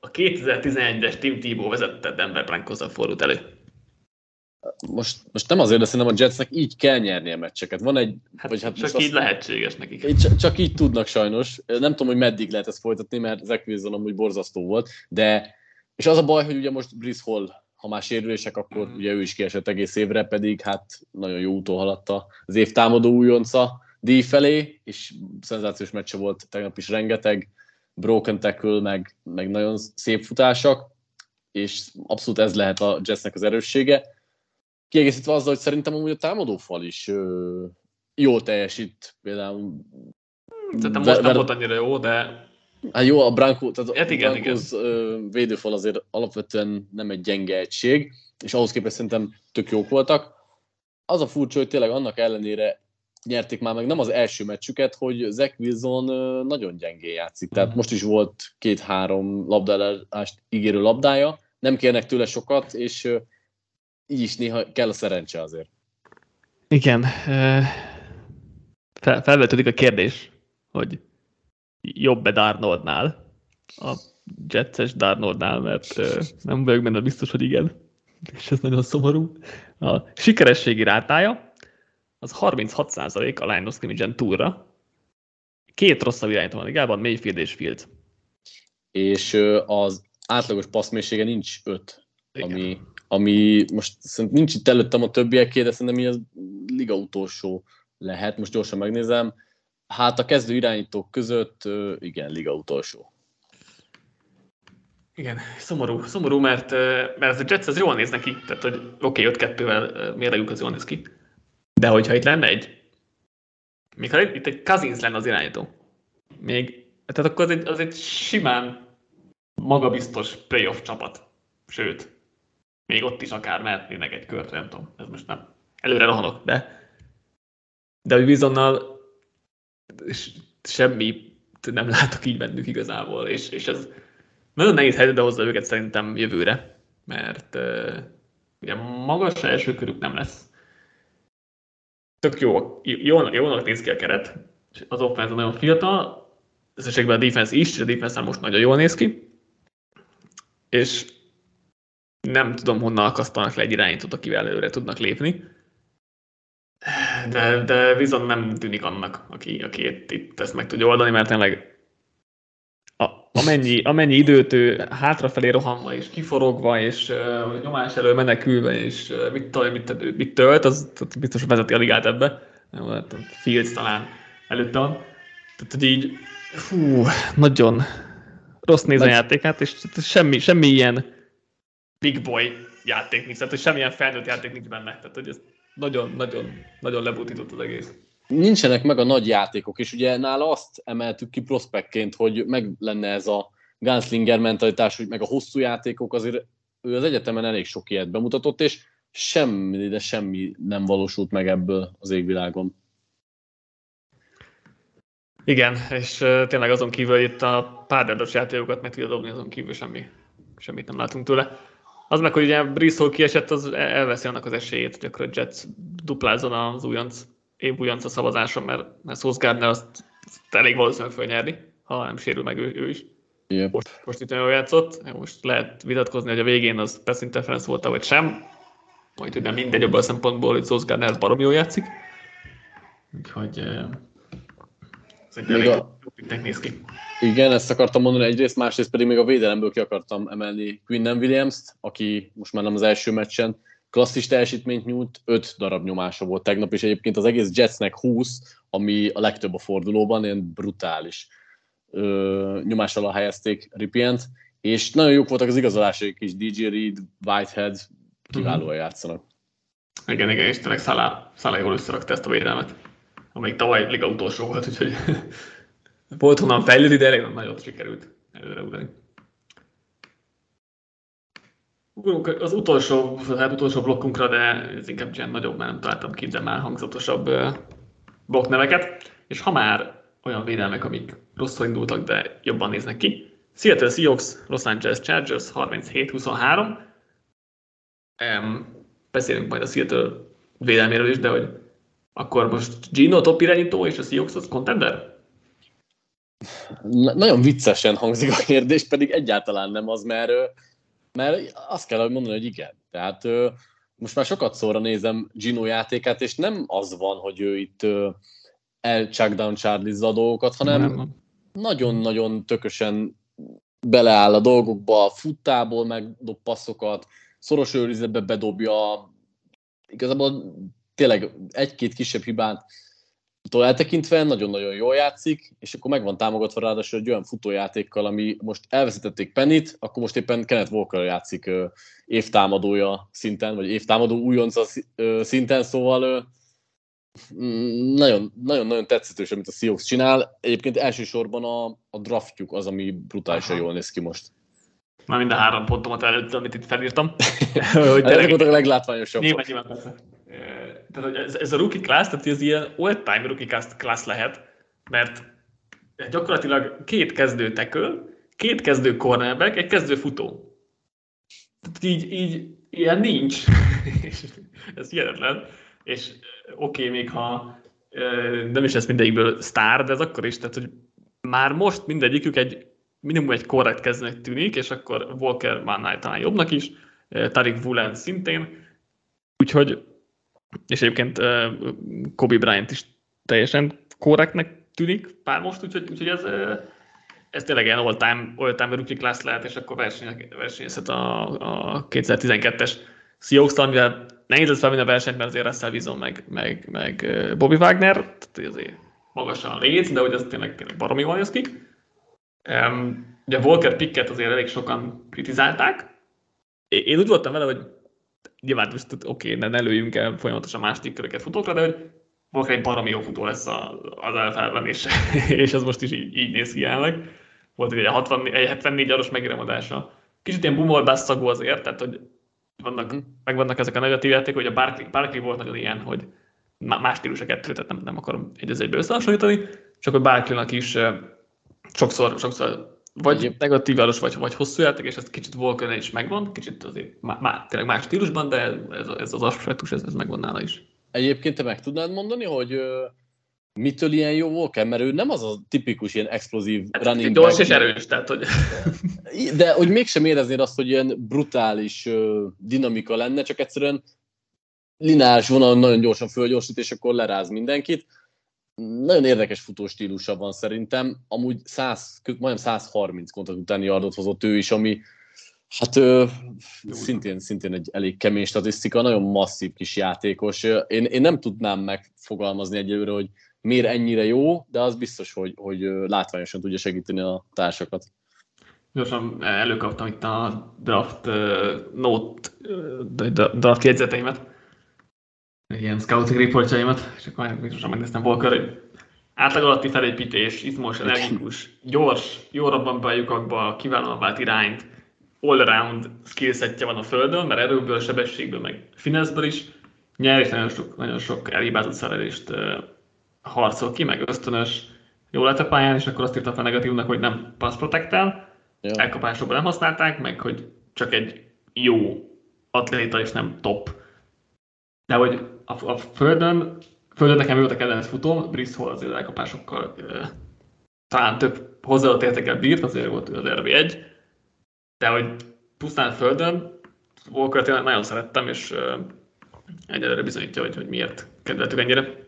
a 2011-es Tim Tebow vezette Denver broncos fordult elő. Most, most nem azért, de szerintem a Jetsnek így kell nyerni a meccseket. Van egy, hát, vagy hát csak így azt, lehetséges nekik. Így, csak, csak így tudnak sajnos. Nem tudom, hogy meddig lehet ezt folytatni, mert Zach Wilson amúgy borzasztó volt, de és az a baj, hogy ugye most Brice Hall, ha már sérülések, akkor mm. ugye ő is kiesett egész évre, pedig hát nagyon jó úton haladt az év támadó újonca díj felé, és szenzációs meccse volt tegnap is rengeteg broken tackle, meg, meg nagyon szép futások, és abszolút ez lehet a Jetsnek az erőssége. Kiegészítve azzal, hogy szerintem amúgy a támadófal is ö, jól teljesít, például Szerintem most nem volt annyira jó, de... Hát jó, a Branko, tehát hát igen, a Brankos igen. védőfal azért alapvetően nem egy gyenge egység, és ahhoz képest szerintem tök jók voltak. Az a furcsa, hogy tényleg annak ellenére nyerték már meg nem az első meccsüket, hogy Zach Wilson nagyon gyengén játszik. Tehát mhm. most is volt két-három labdalást ígérő labdája, nem kérnek tőle sokat, és így is néha kell a szerencse azért. Igen. Fel, felvetődik a kérdés, hogy jobb-e Darnoldnál, a Jetses Darnoldnál, mert nem vagyok benne biztos, hogy igen, és ez nagyon szomorú. A sikerességi rátája az 36% a line of scrimmage túlra. Két rosszabb irányító van ligában, Mayfield és Field. És az átlagos passzmélysége nincs 5, ami, ami most szerintem nincs itt előttem a többieké, de szerintem így az liga utolsó lehet, most gyorsan megnézem. Hát a kezdő irányítók között igen, liga utolsó. Igen, szomorú, szomorú, mert, mert ez a Jets az jól néz neki, tehát hogy oké, okay, 5-2-vel mérlegük az jól néz ki, de hogyha itt lenne egy, még ha itt egy Cousins lenne az irányító, még, tehát akkor az egy, az egy simán magabiztos playoff csapat. Sőt, még ott is akár mehetnének egy kört, nem tudom, ez most nem. Előre rohanok, de de hogy bizonnal semmi nem látok így bennük igazából, és, és ez nagyon nehéz helyzetbe hozza őket szerintem jövőre, mert uh, ugye magas első körük nem lesz. Tök jó, jó, jónak néz ki a keret, az offense nagyon fiatal, összességben a defense is, a defense most nagyon jól néz ki, és nem tudom, honnan akasztanak le egy irányítót, akivel előre tudnak lépni. De, de viszont nem tűnik annak, aki, aki itt, itt ezt meg tudja oldani, mert tényleg amennyi, amennyi időt ő hátrafelé rohanva és kiforogva és uh, nyomás elől menekülve és uh, mit, mit, mit tölt, az biztos vezeti a ligát ebbe. Hát Fields talán előtte van. Tehát, hogy így, fú, nagyon rossz néz a játékát, és semmi, semmi ilyen big boy játék nincs, tehát hogy semmilyen felnőtt játék nincs benne. Tehát, hogy ez nagyon, nagyon, nagyon lebutított az egész. Nincsenek meg a nagy játékok, és ugye nála azt emeltük ki prospektként, hogy meg lenne ez a Gunslinger mentalitás, hogy meg a hosszú játékok, azért ő az egyetemen elég sok ilyet bemutatott, és semmi, de semmi nem valósult meg ebből az égvilágon. Igen, és tényleg azon kívül itt a pár játékokat meg tudja dobni, azon kívül semmi, semmit nem látunk tőle. Az meg, hogy ugye Bristol kiesett, az elveszi annak az esélyét, hogy akkor a Jets duplázzon az újonc, év újonc a szavazáson, mert, mert Sauce Gardner azt, azt elég valószínűleg fölnyerni, ha nem sérül meg ő, ő is. Yep. Most, most itt nagyon játszott, most lehet vitatkozni, hogy a végén az pass interference volt vagy sem, majd ugye mindegy abban a szempontból, hogy Sauce Gardner barom jól játszik. Úgyhogy ez egy elég a... néz ki. Igen, ezt akartam mondani egyrészt, másrészt pedig még a védelemből ki akartam emelni Quinnen Williams-t, aki most már nem az első meccsen klasszis teljesítményt nyújt, 5 darab nyomása volt tegnap, és egyébként az egész Jetsnek 20, ami a legtöbb a fordulóban, ilyen brutális ö, nyomás alá helyezték Ripient, és nagyon jók voltak az igazolásaik is, DJ Reed, Whitehead, kiválóan mm-hmm. játszanak. Igen, igen, és tényleg Szalá, Szalá jól összerakta ezt a védelmet, amelyik tavaly liga utolsó volt, úgyhogy volt honnan fejlődni, de elég nagyot sikerült előre ugrani. Ugrunk az utolsó, hát utolsó blokkunkra, de ez inkább ilyen nagyobb, mert nem találtam ki, de már hangzatosabb blokkneveket. És ha már olyan védelmek, amik rosszul indultak, de jobban néznek ki. Seattle Seahawks, Los Angeles Chargers 37-23. Um, beszélünk majd a Seattle védelméről is, de hogy akkor most Gino top irányító és a Seahawks az contender? nagyon viccesen hangzik a kérdés, pedig egyáltalán nem az, mert, mert azt kell mondani, hogy igen. Tehát most már sokat szóra nézem Gino játékát, és nem az van, hogy ő itt el down charlie a dolgokat, hanem nagyon-nagyon tökösen beleáll a dolgokba, futtából megdob passzokat, szoros őrizetbe bedobja, igazából tényleg egy-két kisebb hibát tól eltekintve nagyon-nagyon jól játszik, és akkor meg van támogatva ráadásul egy olyan futójátékkal, ami most elveszítették Penit, akkor most éppen Kenneth Walker játszik évtámadója szinten, vagy évtámadó újonca szinten, szóval ö, nagyon-nagyon tetszetős, amit a Seahawks csinál. Egyébként elsősorban a, a draftjuk az, ami brutálisan jól néz ki most. Már mind a három pontomat előtt, amit itt felírtam. hogy voltak a leglátványosabb. Nyilván, nyilván persze. Tehát, ez, ez, a rookie class, tehát ez ilyen all-time rookie class lehet, mert gyakorlatilag két kezdő teköl, két kezdő cornerback, egy kezdő futó. Tehát így, így ilyen nincs. ez hihetetlen. És oké, okay, még ha nem is lesz mindegyikből sztár, de ez akkor is, tehát hogy már most mindegyikük egy minimum egy korrekt kezdőnek tűnik, és akkor Walker már talán jobbnak is, Tarik Woolen szintén, úgyhogy, és egyébként Kobe Bryant is teljesen korrektnek tűnik pár most, úgyhogy, úgyhogy ez, ez tényleg ilyen all-time, all-time rookie class lehet, és akkor versenyezhet a, a 2012-es Seahawks, amivel nehéz lesz felvinni a versenyt, mert azért Russell Wilson meg, meg, meg Bobby Wagner, tehát azért magasan léc, de hogy ez tényleg, tényleg baromi van jössz ki. Um, ugye Volker Pickett azért elég sokan kritizálták. Én úgy voltam vele, hogy nyilván most oké, okay, ne, ne lőjünk el folyamatosan más tikköröket futókra, de hogy Volker egy baromi jó futó lesz az elfelben, és, és ez most is így, így néz ki jelenleg. Volt egy, 60, egy 74 aros megremodása. Kicsit ilyen bumolbász szagú azért, tehát hogy vannak, mm. megvannak ezek a negatív játékok, hogy a Barkley, Barkley volt nagyon ilyen, hogy más stílus a kettő, tehát nem, nem akarom egy az egybe összehasonlítani, csak hogy Barkley-nak is sokszor, sokszor vagy Egyéb. negatív város, vagy, vagy hosszú játék, és ez kicsit Volker is megvan, kicsit azért má, má, tényleg más stílusban, de ez, ez az aspektus, ez, ez megvan nála is. Egyébként te meg tudnád mondani, hogy mitől ilyen jó Walker, mert ő nem az a tipikus ilyen explozív hát, running Gyors és erős, tehát hogy... De hogy mégsem éreznéd azt, hogy ilyen brutális uh, dinamika lenne, csak egyszerűen lineáris vonalon nagyon gyorsan fölgyorsít, és akkor leráz mindenkit. Nagyon érdekes futóstílusa van szerintem. Amúgy 100, majdnem 130 kontakt utáni yardot hozott ő is, ami Hát ő, szintén, szintén egy elég kemény statisztika, nagyon masszív kis játékos. Én, én nem tudnám megfogalmazni egyelőre, hogy miért ennyire jó, de az biztos, hogy, hogy látványosan tudja segíteni a társakat. Gyorsan előkaptam itt a draft uh, note, uh, draft jegyzeteimet, ilyen scouting reportjaimat, és akkor gyorsan megnéztem Volker, hogy átlag alatti felépítés, izmos, energikus, gyors, jó robban be a lyukakba, kiválóan vált irányt, all-around skillsetje van a földön, mert erőből, sebességből, meg fineszből is nyer, és nagyon sok, nagyon sok elhibázott szerelést harcol ki, meg ösztönös, jól lett a pályán, és akkor azt írta fel negatívnak, hogy nem pass protectál, ja. elkapásokban nem használták, meg hogy csak egy jó atléta, és nem top. De hogy a, a földön, földön nekem volt a kedvenc Brice Hall azért elkapásokkal e, talán több hozzáadott értékkel bírt, azért volt az RB1, de hogy pusztán földön Walker-t nagyon szerettem, és e, egyelőre bizonyítja, hogy, hogy miért kedveltük ennyire.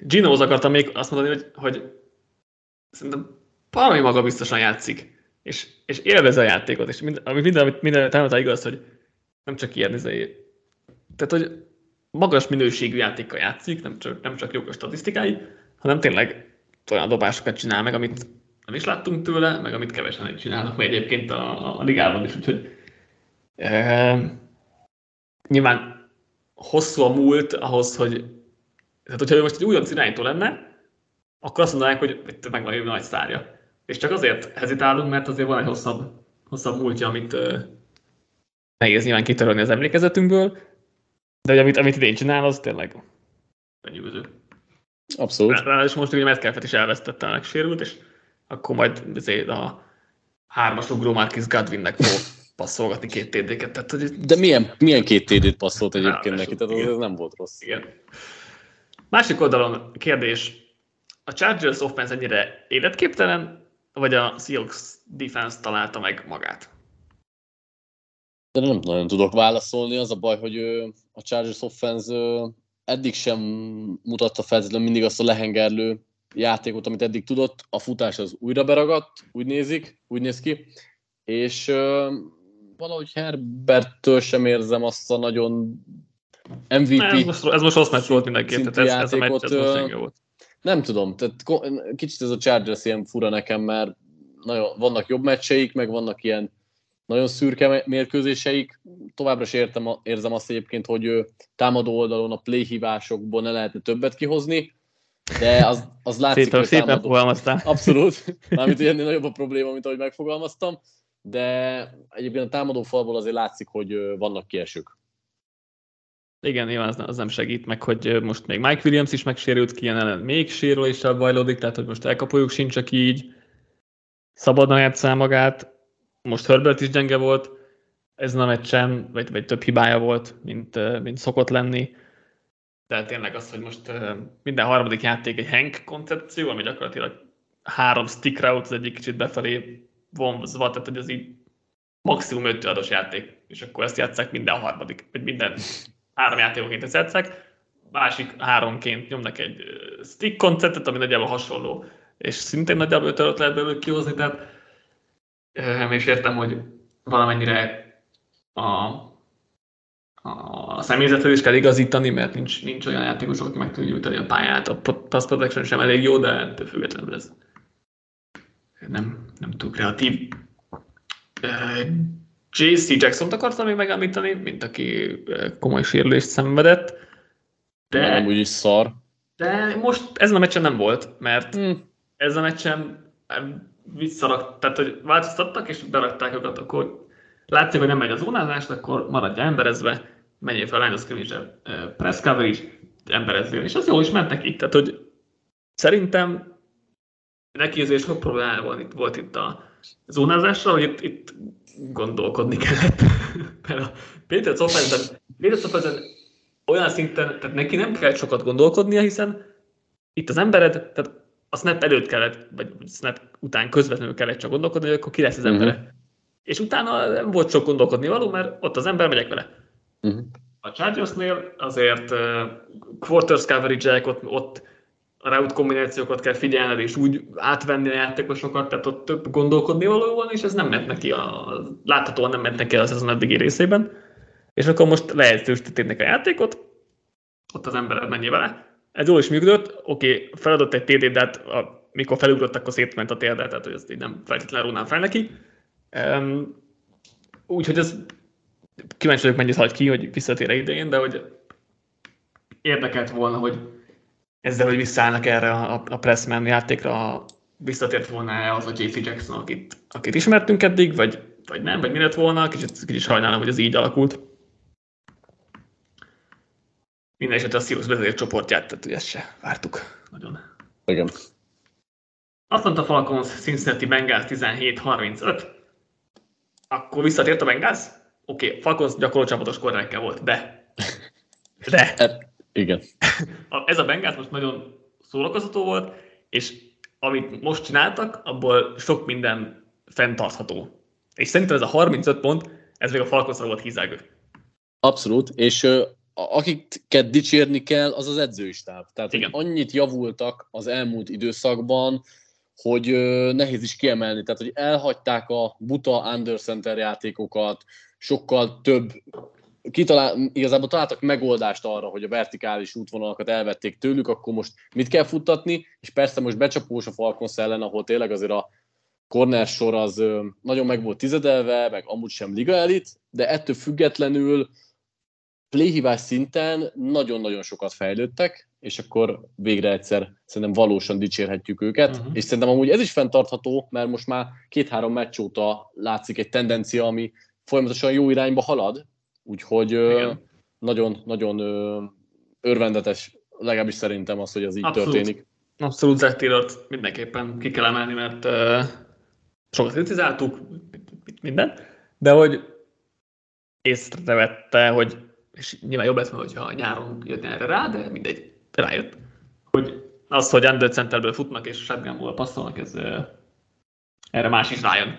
Ginohoz akartam még azt mondani, hogy, hogy szerintem valami maga biztosan játszik, és, és élvez a játékot, és mind, minden, amit minden támadta igaz, hogy nem csak ilyen izé, tehát, hogy magas minőségű játékkal játszik, nem csak, nem csak jók a statisztikái, hanem tényleg olyan dobásokat csinál meg, amit nem is láttunk tőle, meg amit kevesen csinálnak meg egyébként a, a, ligában is, úgyhogy e, nyilván hosszú a múlt ahhoz, hogy tehát, hogyha most egy újonc irányító lenne, akkor azt mondanák, hogy itt megvan egy nagy sztárja. És csak azért hezitálunk, mert azért van egy hosszabb, hosszabb múltja, amit uh, nehéz nyilván kitörölni az emlékezetünkből, de hogy amit, amit idén csinál, az tényleg lenyűgöző. Abszolút. És most ugye Metcalfet is elvesztette, meg sérült, és akkor majd azért a hármas ugró Marcus Godwinnek fog passzolgatni két TD-ket. Tehát, hogy... De milyen, milyen két TD-t passzolt egyébként neki, tehát az, az nem volt rossz. Igen. Másik oldalon kérdés, a Chargers offense ennyire életképtelen, vagy a Seahawks defense találta meg magát? De nem nagyon tudok válaszolni. Az a baj, hogy a Chargers offense eddig sem mutatta feltétlenül mindig azt a lehengerlő játékot, amit eddig tudott. A futás az újra beragadt, úgy nézik, úgy néz ki. És valahogy Herberttől sem érzem azt a nagyon MVP. Ez most, ez most rossz meccs volt mindenképp, tehát ez, ez a meccs ez most volt. Nem tudom, tehát kicsit ez a Chargers ilyen fura nekem, mert nagyon, vannak jobb meccseik, meg vannak ilyen nagyon szürke mérkőzéseik. Továbbra is értem, érzem azt egyébként, hogy támadó oldalon a play hívásokból ne lehetne többet kihozni, de az, az látszik, Szépen, hogy szépen támadó... fogalmaztál. Abszolút. Mármint, hogy ennél nagyobb a probléma, mint ahogy megfogalmaztam. De egyébként a támadó falból azért látszik, hogy vannak kiesők. Igen, nyilván az, az nem segít, meg hogy most még Mike Williams is megsérült ki, ilyen ellen még sérüléssel bajlódik, tehát hogy most elkapoljuk sincs csak így, szabadna játszál magát, most Herbert is gyenge volt, ez a meccsen, vagy, vagy több hibája volt, mint, mint szokott lenni. Tehát tényleg az, hogy most minden harmadik játék egy Hank koncepció, ami gyakorlatilag három stick route, az egyik kicsit befelé vonzva, tehát hogy az így maximum öt adós játék, és akkor ezt játszák minden harmadik, vagy minden három játékoként ezt játszák, másik háromként nyomnak egy stick konceptet, ami nagyjából hasonló, és szintén nagyjából öt lehet belőle kihozni, tehát és értem, hogy valamennyire a, a személyzethez is kell igazítani, mert nincs, nincs olyan játékosok, aki meg tudja nyújtani a pályát. A pass protection sem elég jó, de ettől függetlenül ez nem, nem túl kreatív. JC Jackson-t akartam még megemlíteni, mint aki komoly sérülést szenvedett. De, nem úgy is szar. De most ezen a meccsen nem volt, mert hmm. ezen a meccsen visszarak, tehát hogy változtattak, és berakták őket, akkor látszik, hogy nem megy a zónázás, akkor maradja emberezve, menjél fel line of scrimmage press coverage, emberezzél, és az jó is ment nekik, tehát hogy szerintem neki azért sok problémája volt itt, volt itt a zónázásra, hogy itt, itt gondolkodni kellett. Mert a Péter Szoffenzen, Péter Szoffenzen olyan szinten, tehát neki nem kell sokat gondolkodnia, hiszen itt az embered, tehát a snap előtt kellett, vagy snap után közvetlenül kellett csak gondolkodni, hogy akkor ki lesz az uh-huh. embere. És utána nem volt sok gondolkodni való, mert ott az ember, megyek vele. Uh-huh. A Chargersnél azért uh, quarters coverage ott, ott a route kombinációkat kell figyelned, és úgy átvenni a játékosokat, tehát ott több gondolkodni való van, és ez nem ment neki, a, láthatóan nem ment neki a szezon eddigi részében. És akkor most leegyszerűsítették a játékot, ott az ember mennyi vele, ez jól is működött, oké, okay, feladott egy TD, de hát a, mikor felugrott, akkor szétment a térde, tehát hogy ezt így nem feltétlenül rúnám fel neki. Um, úgyhogy ez kíváncsi vagyok, mennyit hagy ki, hogy visszatér idején, de hogy érdekelt volna, hogy ezzel, hogy visszaállnak erre a, a Pressman játékra, visszatért volna az a JC Jackson, akit, akit ismertünk eddig, vagy, vagy nem, vagy mi lett volna, kicsit, kicsit sajnálom, hogy ez így alakult minden esetre a Sirius vezető csoportját, tehát ezt se vártuk nagyon. Igen. Azt mondta Falcons Cincinnati Bengals 17-35, akkor visszatért a Bengals? Oké, okay, Falcons gyakorló csapatos korrekkel volt, de. De. Hát, igen. Ez a Bengals most nagyon szórakoztató volt, és amit most csináltak, abból sok minden fenntartható. És szerintem ez a 35 pont, ez még a Falconsra volt hízágő. Abszolút, és akiket dicsérni kell, az az edzői stáb. Tehát Igen. annyit javultak az elmúlt időszakban, hogy nehéz is kiemelni. Tehát, hogy elhagyták a buta under center játékokat, sokkal több kitalál, igazából találtak megoldást arra, hogy a vertikális útvonalakat elvették tőlük, akkor most mit kell futtatni, és persze most becsapós a Falcons ellen, ahol tényleg azért a corner sor az nagyon meg volt tizedelve, meg amúgy sem liga elit, de ettől függetlenül playhívás szinten nagyon-nagyon sokat fejlődtek, és akkor végre egyszer szerintem valósan dicsérhetjük őket, uh-huh. és szerintem amúgy ez is fenntartható, mert most már két-három meccs óta látszik egy tendencia, ami folyamatosan jó irányba halad, úgyhogy nagyon-nagyon örvendetes, legalábbis szerintem az, hogy ez így Abszolút. történik. Abszolút Zach taylor mindenképpen ki kell emelni, mert uh, sokat kritizáltuk, minden, de hogy észrevette, hogy és nyilván jobb lett, hogyha nyáron jött erre rá, de mindegy, rájött. Hogy az, hogy under centerből futnak és shotgunból passzolnak, ez erre más is rájön.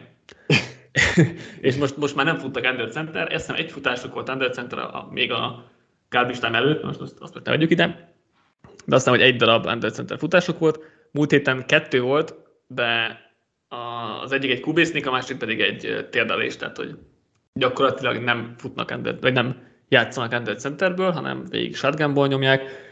és most, most már nem futtak under center, ezt egy futásuk volt under center a, még a garbage time előtt, most azt, azt ne vegyük ide, de aztán, hogy egy darab under center futásuk volt, múlt héten kettő volt, de az egyik egy kubésznik, a másik pedig egy térdelés, tehát hogy gyakorlatilag nem futnak under, vagy nem játszanak under centerből, hanem végig shotgunból nyomják.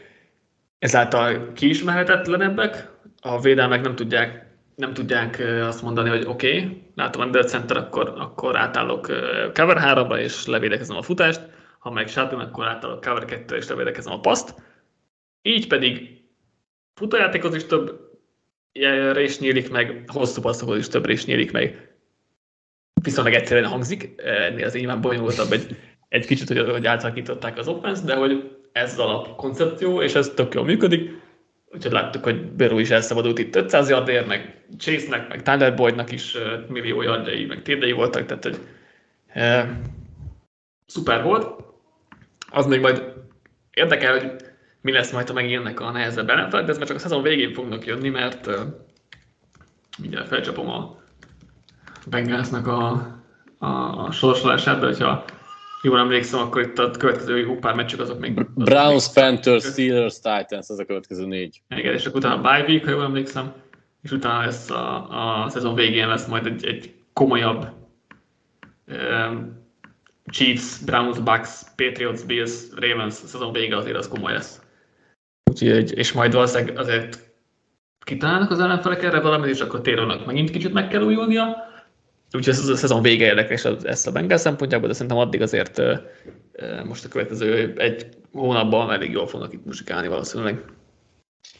Ezáltal kiismerhetetlenebbek, a védelmek nem tudják nem tudják azt mondani, hogy oké, okay, látom under center, akkor, akkor átállok cover 3-ra, és levédekezem a futást, ha meg shotgun, akkor átállok cover 2 és levédekezem a paszt. Így pedig futójátékhoz is több rés nyílik meg, hosszú passzokhoz is több rés nyílik meg. Viszonylag egyszerűen hangzik, ennél az nyilván bonyolultabb egy, egy kicsit, hogy, hogy átalakították az offense, de hogy ez az alap koncepció, és ez tök jól működik. Úgyhogy láttuk, hogy Beru is elszabadult itt 500 yardért, meg Chase-nek, meg Tyler Boydnak is millió yardjai, meg térdei voltak, tehát hogy uh, szuper volt. Az még majd érdekel, hogy mi lesz majd, ha megjelennek a nehezebb ellenfelek, de ez már csak a szezon végén fognak jönni, mert uh, mindjárt felcsapom a Bengalsnak a, a, a sorsolását, de hogyha jól emlékszem, akkor itt a következő jó pár meccsük azok még... Browns, még Panthers, Steelers, Titans, ez a következő négy. Igen, és akkor utána bye week, ha jól emlékszem, és utána lesz a, a szezon végén lesz majd egy, egy komolyabb um, Chiefs, Browns, Bucks, Patriots, Bills, Ravens szezon vége azért az komoly lesz. Úgyhogy, és majd valószínűleg azért kitalálnak az ellenfelek erre valamit, és akkor Térónak megint kicsit meg kell újulnia. Úgyhogy ez a szezon vége érdekes ezt a Bengal szempontjából, de szerintem addig azért most a következő egy hónapban elég jól fognak itt muzsikálni valószínűleg.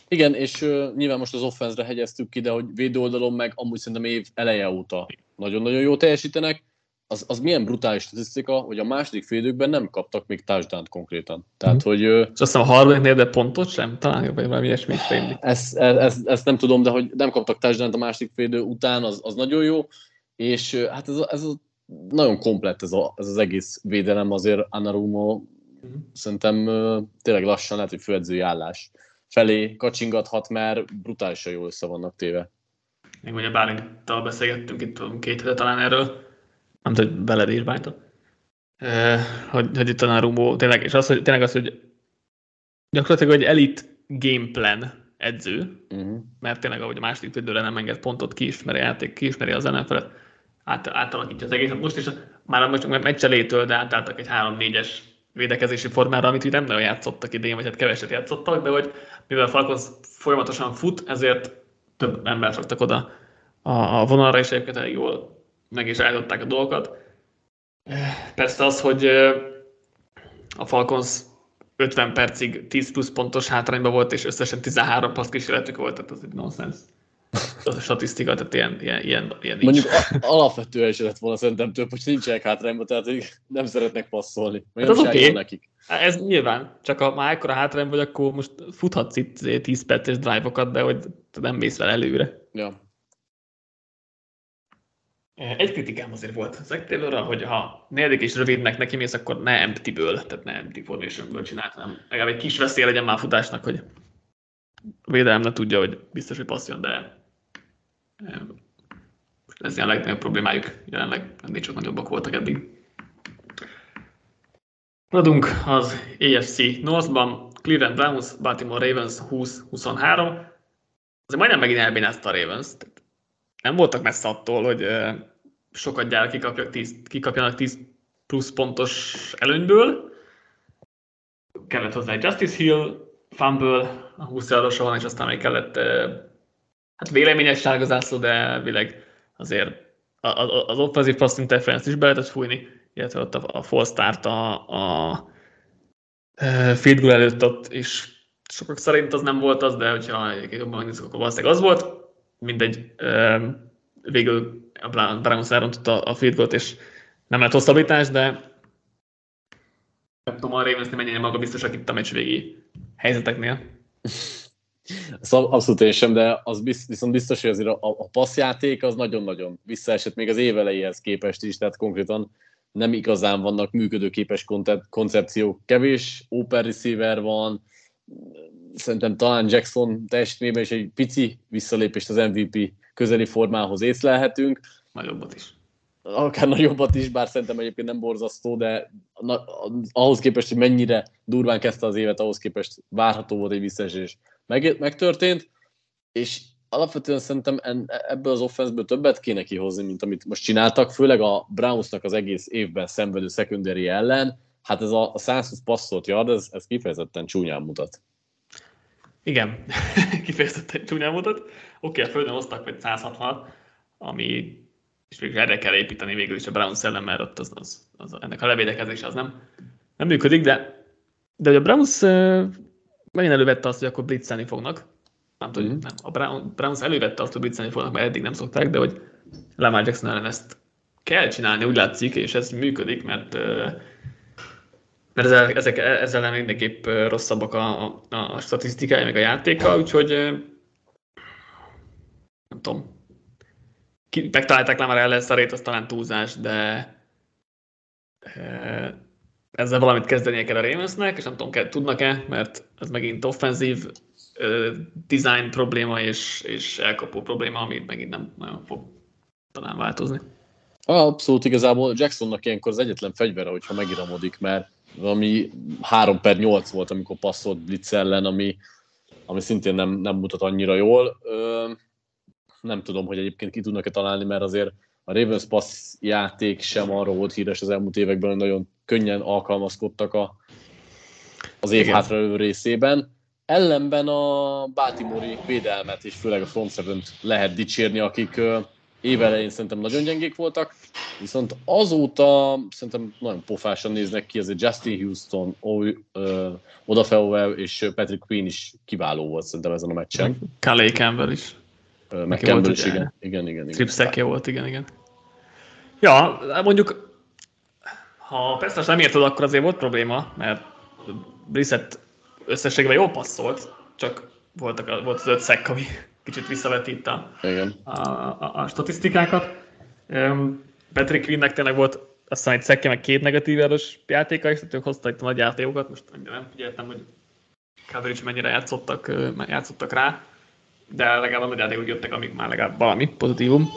Igen, és uh, nyilván most az offense hegyeztük ki, de hogy védőoldalon meg amúgy szerintem év eleje óta nagyon-nagyon jó teljesítenek az, az milyen brutális statisztika, hogy a második félidőkben nem kaptak még touchdown konkrétan. Tehát, mm. hogy... És azt hiszem a harmadiknél, de pontot sem? Talán vagy valami ilyesmi ezt, ezt, ezt, nem tudom, de hogy nem kaptak touchdown a második félidő után, az, az nagyon jó, és hát ez, ez a, nagyon komplett ez, a, ez az egész védelem, azért Anarumo mm. szerintem tényleg lassan lehet, hogy főedzői állás felé kacsingathat, mert brutálisan jól össze vannak téve. Még ugye Bálinttal beszélgettünk itt két hete talán erről, nem tudom, hogy veled is bájta. Hogy, hogy itt a Narumo, tényleg, és az, hogy tényleg az, hogy gyakorlatilag egy elit gameplan edző, uh-huh. mert tényleg ahogy a második időre nem enged pontot, kiismeri a játék, kiismeri az ellenfelet, át, átalakítja az egészet. Most is már most csak meccselétől, de átálltak egy 3-4-es védekezési formára, amit így nem nagyon játszottak idén, vagy hát keveset játszottak, de hogy mivel Falcons folyamatosan fut, ezért több embert raktak oda a, a vonalra, és egyébként jól meg is állították a dolgokat. Persze az, hogy a Falcons 50 percig 10 plusz pontos hátrányban volt, és összesen 13 passz kísérletük volt, tehát az egy nonsens. Az a statisztika, tehát ilyen, ilyen, ilyen, ilyen nincs. Mondjuk alapvetően is lett volna szerintem több, hogy nincsenek hátrányban, tehát nem szeretnek passzolni. Hát az oké, okay. nekik. Hát ez nyilván, csak ha már ekkora hátrány vagy, akkor most futhatsz itt 10 perces drive-okat, de hogy nem mész vele előre. Ja. Egy kritikám azért volt Zach Taylorra, hogy ha negyedik és rövidnek neki mész, akkor ne empty-ből, tehát ne empty formationből csinált, hanem legalább egy kis veszély legyen már futásnak, hogy a védelem ne tudja, hogy biztos, hogy passzjon, de ez ilyen a legnagyobb problémájuk jelenleg, ennél csak nagyobbak voltak eddig. Maradunk az AFC Northban, Cleveland Browns, Baltimore Ravens 20-23. Azért majdnem megint elbénázta a Ravens. Nem voltak messze attól, hogy sokat gyár kikapjanak 10, kikapjanak 10 plusz pontos előnyből. Kellett hozzá egy Justice Hill, fumble, a 20 yardosa van, és aztán még kellett hát véleményes sárgazászló, de világ azért az offensive pass interference is be lehetett fújni, illetve ott a, a full start a, a field goal előtt ott, és sokak szerint az nem volt az, de hogyha jobban megnézzük, akkor valószínűleg az volt. Mindegy, végül a Browns elrontotta a field goal és nem lett hosszabbítás, de nem tudom, a Ravens mennyire maga biztosak itt a meccs végi helyzeteknél. Abszolút én sem, de az biztos, viszont biztos, hogy azért a, a passzjáték az nagyon-nagyon visszaesett még az évelejéhez képest is, tehát konkrétan nem igazán vannak működőképes koncepciók. Kevés open receiver van, szerintem talán Jackson teljesítményben is egy pici visszalépést az MVP közeli formához észlelhetünk. Nagyobbat is. Akár nagyobbat is, bár szerintem egyébként nem borzasztó, de na, ahhoz képest, hogy mennyire durván kezdte az évet, ahhoz képest várható volt egy visszaesés. Meg, megtörtént, és alapvetően szerintem ebből az offenszből többet kéne kihozni, mint amit most csináltak, főleg a Brownsnak az egész évben szenvedő secondary ellen. Hát ez a 120 passzolt yard, ez, ez kifejezetten csúnyán mutat. Igen, kifejezetten csúnyán mutat. Oké, okay, a földön hoztak vagy 160 ami és végül erre kell építeni végül is a Browns ellen, mert ott az, az, az, ennek a levédekezés az nem, nem működik, de, de a Browns megint elővette azt, hogy akkor blitzelni fognak. Nem tudom, mm. nem, a Browns elővette azt, hogy blitzelni fognak, mert eddig nem szokták, de hogy Lamar Jackson ellen ezt kell csinálni, úgy látszik, és ez működik, mert mert ezzel, ezek, ezzel ellen mindenképp rosszabbak a, a, a statisztikája, meg a játéka, úgyhogy nem tudom, ki, megtalálták már ellen szarét, az talán túlzás, de ezzel valamit kezdenie kell a Ravensnek, és nem tudom, tudnak-e, mert ez megint offenzív design probléma és, és elkapó probléma, amit megint nem nagyon fog talán változni. Abszolút igazából Jacksonnak ilyenkor az egyetlen fegyvere, hogyha megiramodik, mert ami 3 per 8 volt, amikor passzolt Blitz ellen, ami, ami szintén nem, nem mutat annyira jól. Ö, nem tudom, hogy egyébként ki tudnak-e találni, mert azért a Ravens pass játék sem arról volt híres az elmúlt években, hogy nagyon könnyen alkalmazkodtak a, az év hátralévő részében. Ellenben a Baltimore védelmet és főleg a front lehet dicsérni, akik évelején szerintem nagyon gyengék voltak, viszont azóta szerintem nagyon pofásan néznek ki, azért Justin Houston, Odafeovel és Patrick Queen is kiváló volt szerintem ezen a meccsen. Calais Campbell is. Meg is, igen. Igen, igen, igen. Tripszekje volt, igen, igen. Ja, mondjuk, ha persze nem érted, akkor azért volt probléma, mert Brissett összességében jól passzolt, csak voltak volt az öt szek, ami kicsit visszaveti itt a, Igen. A, a, a, statisztikákat. Patrick Quinnnek tényleg volt aztán egy szekje, meg két negatív erős játéka, és ők hoztak itt a nagy játékokat, most nem figyeltem, hogy coverage mennyire játszottak, játszottak rá, de legalább a nagy játékok jöttek, amik már legalább valami pozitívum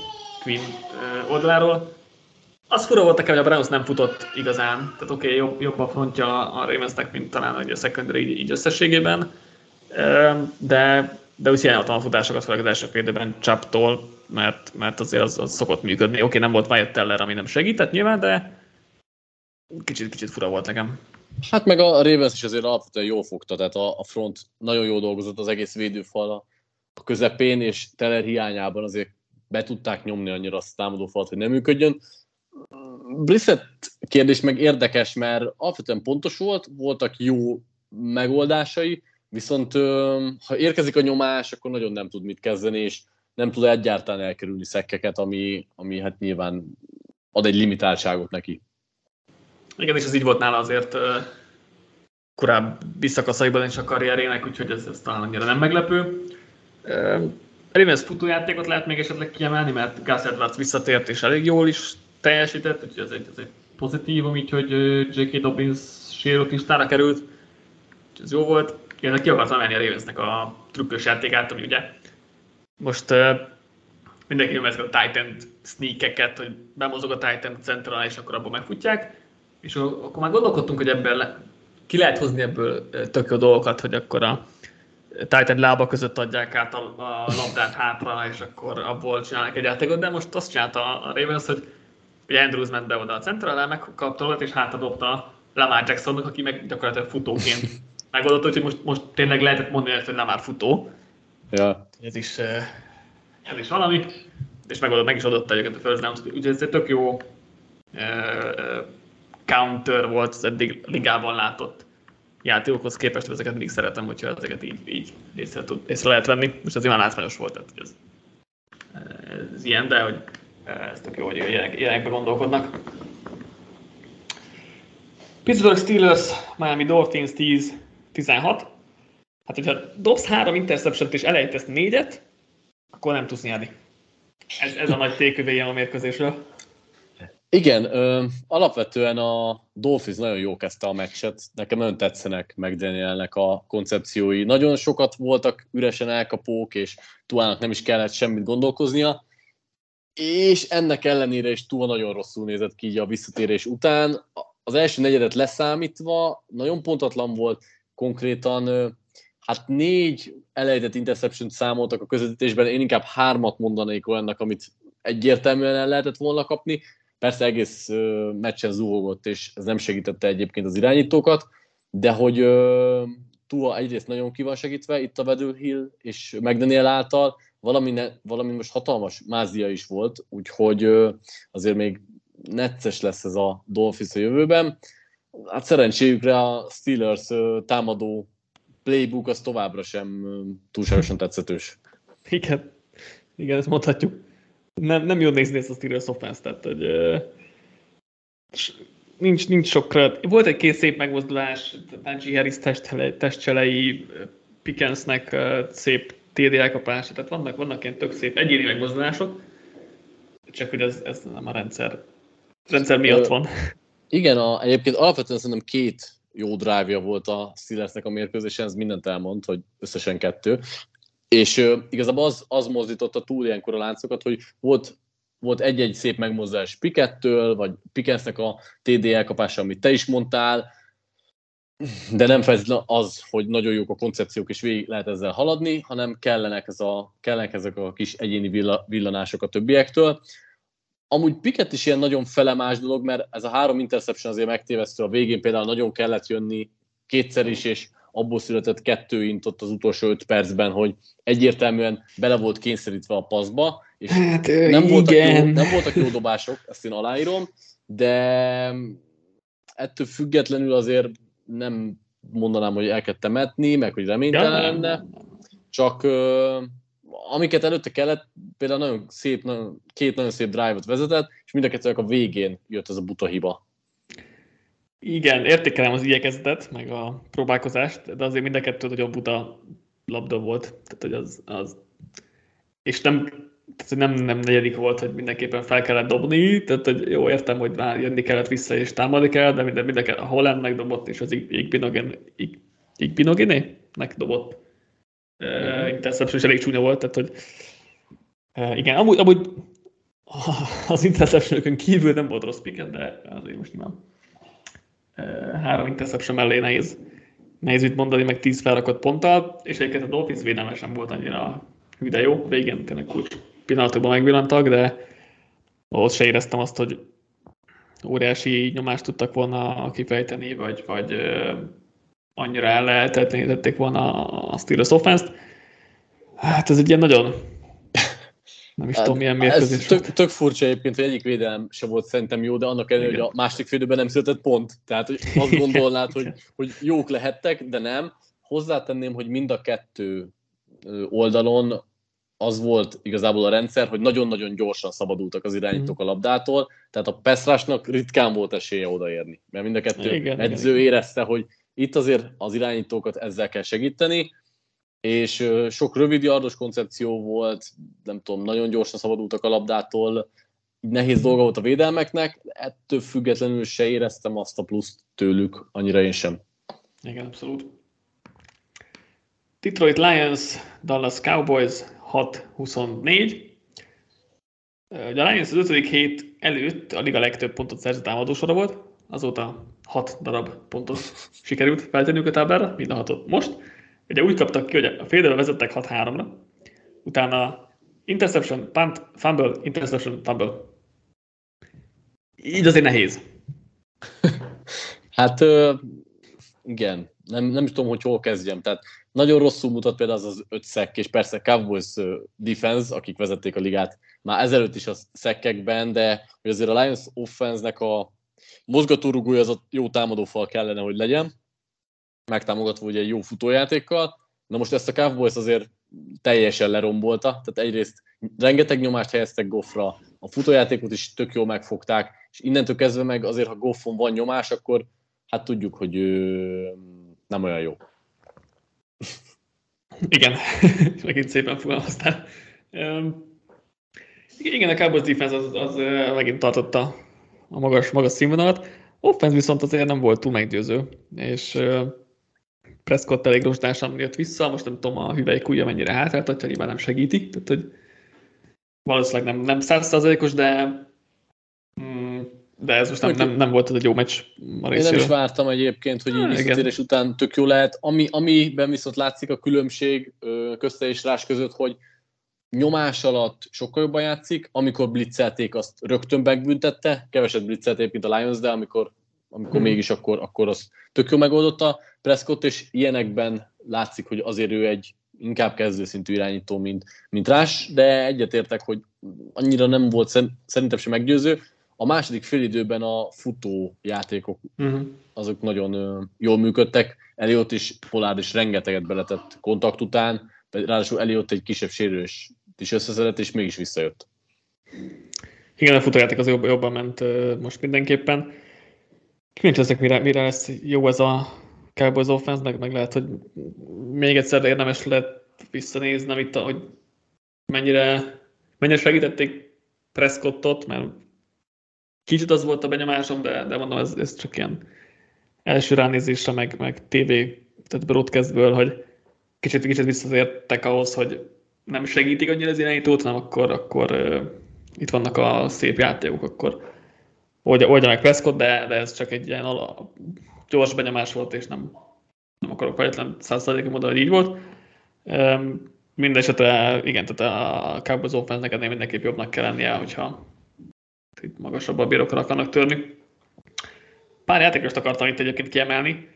Quinn oldaláról. Az fura volt nekem, hogy a Browns nem futott igazán, tehát oké, okay, jobb, jobb a frontja a Ravensnek, mint talán a secondary így, így összességében, de de úgy hiányoltam a futásokat, főleg az első fél időben Csaptól, mert, mert azért az, az szokott működni. Oké, okay, nem volt Wyatt Teller, ami nem segített nyilván, de kicsit, kicsit fura volt nekem. Hát meg a Ravens is azért alapvetően jól fogta, tehát a, a front nagyon jól dolgozott az egész védőfal a közepén, és Teller hiányában azért be tudták nyomni annyira azt a támadófalat, hogy nem működjön. Brissett kérdés meg érdekes, mert alapvetően pontos volt, voltak jó megoldásai, Viszont ha érkezik a nyomás, akkor nagyon nem tud mit kezdeni, és nem tud egyáltalán elkerülni szekkeket, ami, ami hát nyilván ad egy limitáltságot neki. Igen, és ez így volt nála azért korábbi szakaszaiban is a karrierének, úgyhogy ez, ez talán annyira nem meglepő. Ravens futójátékot lehet még esetleg kiemelni, mert Gus Edwards visszatért és elég jól is teljesített, úgyhogy ez egy, ez egy pozitívum, így hogy J.K. Dobbins sérült listára került, ez jó volt. Én ki akartam menni a Ravensnek a trükkös játékát, ami ugye most uh, mindenki nyomja a Titan sneakeket, hogy bemozog a Titan centrál, és akkor abból megfutják. És akkor már gondolkodtunk, hogy ebből ki lehet hozni ebből tök jó dolgokat, hogy akkor a Titan lába között adják át a, a labdát hátra, és akkor abból csinálnak egy játékot, de most azt csinálta a Ravens, hogy ugye Andrews ment be oda a centrál, megkapta és hátadobta Lamar Jacksonnak, aki meg gyakorlatilag futóként megoldott, hogy most, most tényleg lehetett mondani, hogy nem már futó. Ja. Ez is, ez is valami. És megoldott, meg is adott egyébként a first down úgyhogy ez egy tök jó counter volt az eddig ligában látott játékokhoz képest, ezeket mindig szeretem, hogyha ezeket így, így észre, tud, észre lehet venni. Most az olyan látványos volt, tehát ez, ez ilyen, de hogy ez tök jó, hogy ilyenek, ilyenekbe gondolkodnak. Pittsburgh Steelers, Miami Dolphins 10, 16. Hát, hogyha dobsz három interception és elejtesz négyet, akkor nem tudsz nyerni. Ez, ez a nagy tékövéje a mérkőzésről. Igen, ö, alapvetően a Dolphins nagyon jó kezdte a meccset. Nekem nagyon tetszenek McDanielnek a koncepciói. Nagyon sokat voltak üresen elkapók, és Tuának nem is kellett semmit gondolkoznia. És ennek ellenére is Tua nagyon rosszul nézett ki a visszatérés után. Az első negyedet leszámítva nagyon pontatlan volt, konkrétan hát négy elejtett interception számoltak a közvetítésben, én inkább hármat mondanék olyannak, amit egyértelműen el lehetett volna kapni. Persze egész meccsen zuhogott, és ez nem segítette egyébként az irányítókat, de hogy Tua egyrészt nagyon ki van segítve itt a Vedő Hill és McDaniel által, valami, ne, valami most hatalmas mázia is volt, úgyhogy azért még necces lesz ez a Dolphins a jövőben. Hát szerencséjükre a Steelers támadó playbook az továbbra sem túlságosan tetszetős. Igen, igen, ezt mondhatjuk. Nem, nem jó nézni ezt a Steelers offense tehát hogy nincs, nincs sok kred. Volt egy két szép megmozdulás, Najee Harris testcselei, Pickensnek szép TD elkapása, tehát vannak, vannak ilyen tök szép egyéni megmozdulások, csak hogy ez, ez nem a rendszer, rendszer miatt van. Igen, a, egyébként alapvetően szerintem két jó drive volt a Steelersnek a mérkőzésen, ez mindent elmond, hogy összesen kettő. És igazából az, az mozdította túl ilyenkor a láncokat, hogy volt volt egy-egy szép megmozdulás Pikettől, vagy Pikensnek a TD elkapása, amit te is mondtál, de nem feltétlenül az, hogy nagyon jók a koncepciók, és végig lehet ezzel haladni, hanem kellenek, ez a, kellenek ezek a kis egyéni villa, villanások a többiektől. Amúgy Piket is ilyen nagyon felemás dolog, mert ez a három interception azért megtévesztő a végén, például nagyon kellett jönni kétszer is, és abból született kettő int ott az utolsó öt percben, hogy egyértelműen bele volt kényszerítve a paszba, és hát, nem, voltak jó, nem voltak jó dobások, ezt én aláírom, de ettől függetlenül azért nem mondanám, hogy el kell temetni, meg hogy reménytelen lenne, csak amiket előtte kellett, például nagyon szép, nagyon, két nagyon szép drive-ot vezetett, és mind a kettőnek a végén jött ez a buta hiba. Igen, értékelem az igyekezetet, meg a próbálkozást, de azért mind a kettő nagyon buta labda volt. Tehát, hogy az, az... És nem, tehát, nem, nem negyedik volt, hogy mindenképpen fel kellett dobni, tehát hogy jó, értem, hogy már jönni kellett vissza és támadni kell, de minden, minden a Holland megdobott, és az Igbinogen, Igbinogené-nek dobott. Uh, interception is elég csúnya volt, tehát hogy uh, igen, amúgy, amúgy az interception kívül nem volt rossz picket, de azért most nem három interception mellé nehéz, nehéz mit mondani, meg tíz felrakott ponttal, és egyébként a Dolphins védelme sem volt annyira hű, jó. Végén tényleg kulcs pillanatokban megvillantak, de ott se éreztem azt, hogy óriási nyomást tudtak volna kifejteni, vagy, vagy annyira el lehetetlenítették volna a Steelers offense-t. Hát ez egy ilyen nagyon nem is hát, tudom, milyen mérkőzés. Ez tök, tök furcsa egyébként, hogy egyik védelem se volt szerintem jó, de annak ellenére, hogy a másik félidőben nem született pont. Tehát hogy azt gondolnád, hogy, hogy jók lehettek, de nem. Hozzátenném, hogy mind a kettő oldalon az volt igazából a rendszer, hogy nagyon-nagyon gyorsan szabadultak az irányítók a labdától, tehát a Pestrásnak ritkán volt esélye odaérni, mert mind a kettő igen, edző igen. érezte, hogy itt azért az irányítókat ezzel kell segíteni, és sok rövid yardos koncepció volt, nem tudom, nagyon gyorsan szabadultak a labdától, nehéz dolga volt a védelmeknek, ettől függetlenül se éreztem azt a pluszt tőlük, annyira én sem. Igen, abszolút. Detroit Lions, Dallas Cowboys 6-24. Ugye a Lions az ötödik hét előtt a liga legtöbb pontot szerzett támadósora volt, azóta 6 darab pontot sikerült feltenniük a táblára, mind a hatot most Ugye úgy kaptak ki, hogy a fél vezettek 6-3-ra, utána interception, punt, fumble, interception, fumble. Így azért nehéz. hát igen, nem, nem is tudom, hogy hol kezdjem. Tehát nagyon rosszul mutat például az az öt szek, és persze Cowboys defense, akik vezették a ligát már ezelőtt is a szekkekben, de azért a Lions offense-nek a mozgatórugója az a jó támadófal kellene, hogy legyen megtámogatva ugye egy jó futójátékkal. Na most ezt a Cowboys azért teljesen lerombolta, tehát egyrészt rengeteg nyomást helyeztek Goffra, a futójátékot is tök jól megfogták, és innentől kezdve meg azért, ha Goffon van nyomás, akkor hát tudjuk, hogy ő nem olyan jó. Igen, megint szépen fogalmaztál. Igen, a Cowboys defense az, az megint tartotta a magas, magas színvonalat. Offense viszont azért nem volt túl meggyőző, és Prescott elég rozsdásan jött vissza, most nem tudom a hüvelykújja mennyire hátráltatja, nyilván nem segíti, tehát hogy valószínűleg nem, nem százszázalékos, de mm, de ez most nem, nem, nem volt egy jó meccs a részéről. Én nem is vártam egyébként, hogy így visszatérés után tök jó lehet. Ami, amiben viszont látszik a különbség közte és rás között, hogy nyomás alatt sokkal jobban játszik, amikor blitzelték, azt rögtön megbüntette, keveset blitzelték, mint a Lions, de amikor amikor hmm. mégis akkor, akkor az tök jó megoldotta Prescott, és ilyenekben látszik, hogy azért ő egy inkább kezdőszintű irányító, mint, mint Rás, de egyetértek, hogy annyira nem volt szerintem sem meggyőző. A második félidőben a futó játékok, uh-huh. azok nagyon jól működtek. Eliott is, Pollard is rengeteget beletett kontakt után, ráadásul Eliott egy kisebb sérülés is összeszedett, és mégis visszajött. Igen, a futójáték az jobb, jobban ment most mindenképpen. Kíváncsi mire, mire lesz jó ez a Cowboys offense, meg, meg lehet, hogy még egyszer érdemes lehet visszanézni, itt, hogy mennyire, mennyire segítették Prescottot, mert kicsit az volt a benyomásom, de, de mondom, ez, ez csak ilyen első ránézésre, meg, meg TV, tehát broadcastből, hogy kicsit, kicsit visszatértek ahhoz, hogy nem segítik annyira az irányítót, hanem akkor, akkor uh, itt vannak a szép játékok, akkor oldja, meg Prescott, de, de ez csak egy ilyen ala, gyors benyomás volt, és nem, nem akarok fejletlen százszerzékig mondani, hogy így volt. Um, Mindenesetre, igen, tehát a Cowboys offense neked mindenképp jobbnak kell lennie, hogyha itt magasabb a bírókra akarnak törni. Pár játékost akartam itt egyébként kiemelni.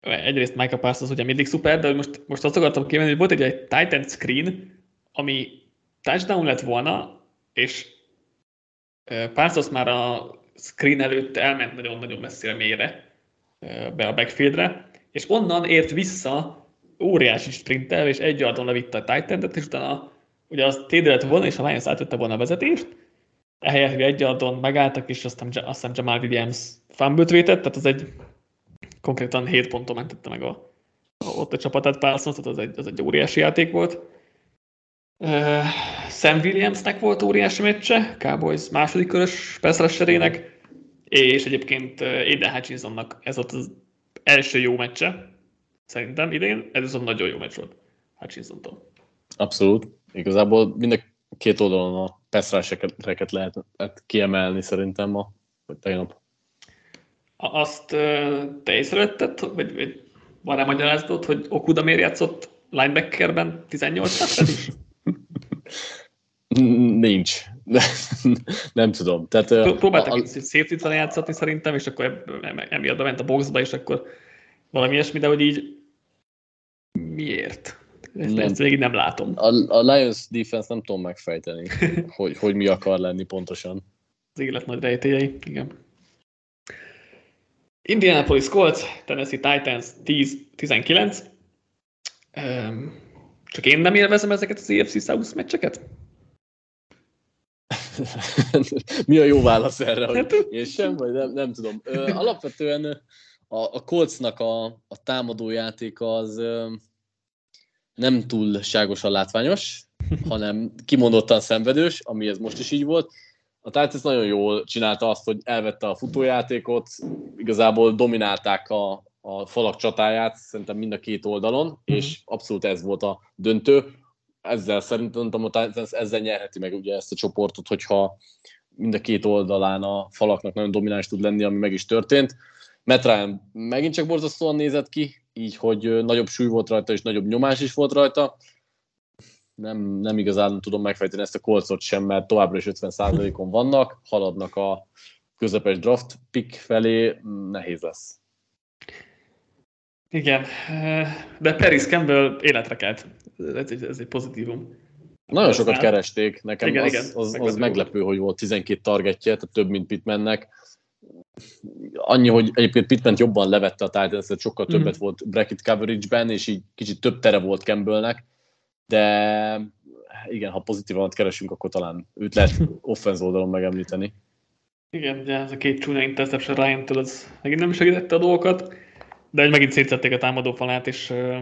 Egyrészt Micah Parsons ugye mindig szuper, de most, most azt akartam kiemelni, hogy volt egy, egy Titan screen, ami touchdown lett volna, és Parsons már a screen előtt elment nagyon-nagyon messzire mélyre be a backfieldre, és onnan ért vissza óriási sprinttel, és egy yardon levitte a titan és utána ugye az TD lett volna, és a Lions átvette volna a vezetést, ehelyett, hogy egy yardon megálltak, és aztán, azt hiszem Jamal Williams fumble vétett, tehát az egy konkrétan 7 ponton mentette meg a, a ott a csapatát Parsons, tehát az egy, az egy óriási játék volt. Uh, Sam Williamsnek volt óriási meccse, Cowboys második körös pass és egyébként Aiden Hutchinsonnak ez volt az első jó meccse, Szerintem idén ez viszont nagyon jó meccs volt Hutchinson-tól. Abszolút. Igazából mind a két oldalon a passzráseket lehet, lehet kiemelni szerintem ma, vagy tegnap. Azt te észrevetted, vagy, vagy van rá magyarázatod, hogy Okuda miért játszott linebackerben 18 is? Nincs. nem tudom. Tehát, Próbáltak a, a... safety játszatni szerintem, és akkor emiatt ment a boxba, és akkor valami ilyesmi, de hogy így miért? Ezt, nem. ezt végig nem látom. A, a Lions defense nem tudom megfejteni, hogy, hogy mi akar lenni pontosan. Az élet nagy rejtélyei, igen. Indianapolis Colts, Tennessee Titans 10-19. Um, csak én nem élvezem ezeket az EFC South meccseket? mi a jó válasz erre? Hogy hát, én sem, vagy nem, nem tudom. Ö, alapvetően a, a Coltsnak a, a támadójátéka az ö, nem túlságosan látványos, hanem kimondottan szenvedős, ami ez most is így volt. A Titans nagyon jól csinálta azt, hogy elvette a futójátékot, igazából dominálták a, a falak csatáját, szerintem mind a két oldalon, mm-hmm. és abszolút ez volt a döntő. Ezzel szerintem ezzel nyerheti meg ugye ezt a csoportot, hogyha mind a két oldalán a falaknak nagyon domináns tud lenni, ami meg is történt. Matt Ryan megint csak borzasztóan nézett ki, így, hogy nagyobb súly volt rajta, és nagyobb nyomás is volt rajta. Nem, nem igazán tudom megfejteni ezt a kolcot sem, mert továbbra is 50%-on vannak, haladnak a közepes draft pick felé, nehéz lesz. Igen, de Paris Campbell életre kelt. Ez egy, ez egy pozitívum. Nagyon sokat keresték, nekem igen, az, igen, az, az meglepő, hogy volt 12 targetje, tehát több, mint Pittmannek annyi, hogy egyébként Pittman jobban levette a Titans, sokkal többet mm. volt bracket coverage-ben, és így kicsit több tere volt Campbellnek, de igen, ha pozitívan keresünk, akkor talán őt lehet offense oldalon megemlíteni. Igen, ugye ez a két csúnya interception ryan az megint nem segítette a dolgokat, de egy megint szétszették a támadó falát, és uh,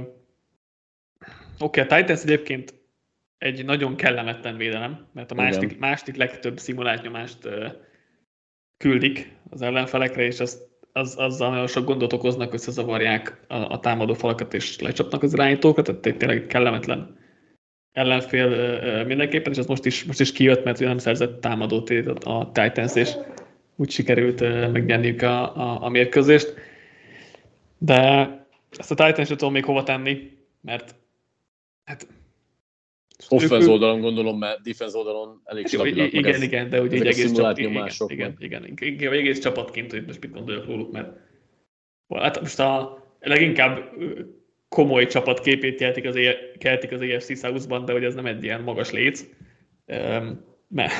oké, okay, a Titans egyébként egy nagyon kellemetlen védelem, mert a második, második legtöbb szimulált nyomást uh, küldik az ellenfelekre, és az, az, azzal nagyon sok gondot okoznak, összezavarják a, a támadó falakat, és lecsapnak az irányítókat, tehát tényleg kellemetlen ellenfél mindenképpen, és az most is, most is kijött, mert nem szerzett támadót a Titans, és úgy sikerült megnyerniük a, a, a mérkőzést. De ezt a Titans tudom még hova tenni, mert hát Offense oldalon gondolom, mert defense oldalon elég stabil. Igen, ez, igen, de ugye egy egész csapat, igen, igen, igen, igen, igen, egész csapatként, hogy most mit gondoljak róluk, mert hát most a leginkább komoly csapatképét keltik az, keltik az EFC South-ban, de hogy ez nem egy ilyen magas léc. Um, mert,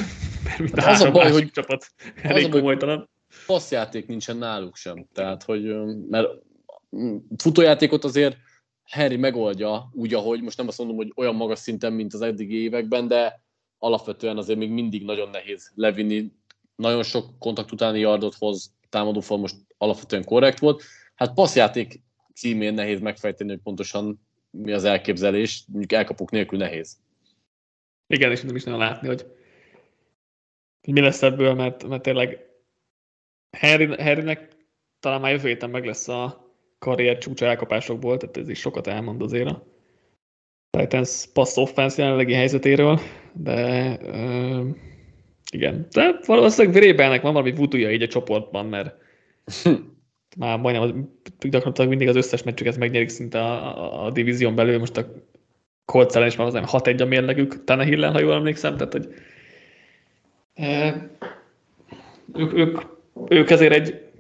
mert mint a, az a baj, hogy csapat elég komolytalan. Passzjáték nincsen náluk sem. Tehát, hogy mert futójátékot azért Harry megoldja úgy, ahogy most nem azt mondom, hogy olyan magas szinten, mint az eddigi években, de alapvetően azért még mindig nagyon nehéz levinni. Nagyon sok kontakt utáni yardot hoz, támadófal most alapvetően korrekt volt. Hát passzjáték címén nehéz megfejteni, hogy pontosan mi az elképzelés, mondjuk elkapok nélkül nehéz. Igen, és nem is nagyon látni, hogy, hogy mi lesz ebből, mert, mert tényleg Harry, Harrynek talán már jövő héten meg lesz a karrier csúcsa elkapásokból, tehát ez is sokat elmond azért a Titans pass offense jelenlegi helyzetéről, de uh, igen. De valószínűleg Vrébelnek van valami vutuja így a csoportban, mert már majdnem gyakorlatilag mindig az összes meccsüket megnyerik szinte a, a, a divízión belül, most a Colts ellen is már az 6-1 a mérlegük, Tannehill-en, ha jól emlékszem, tehát hogy e, ők, ők, ők ezért egy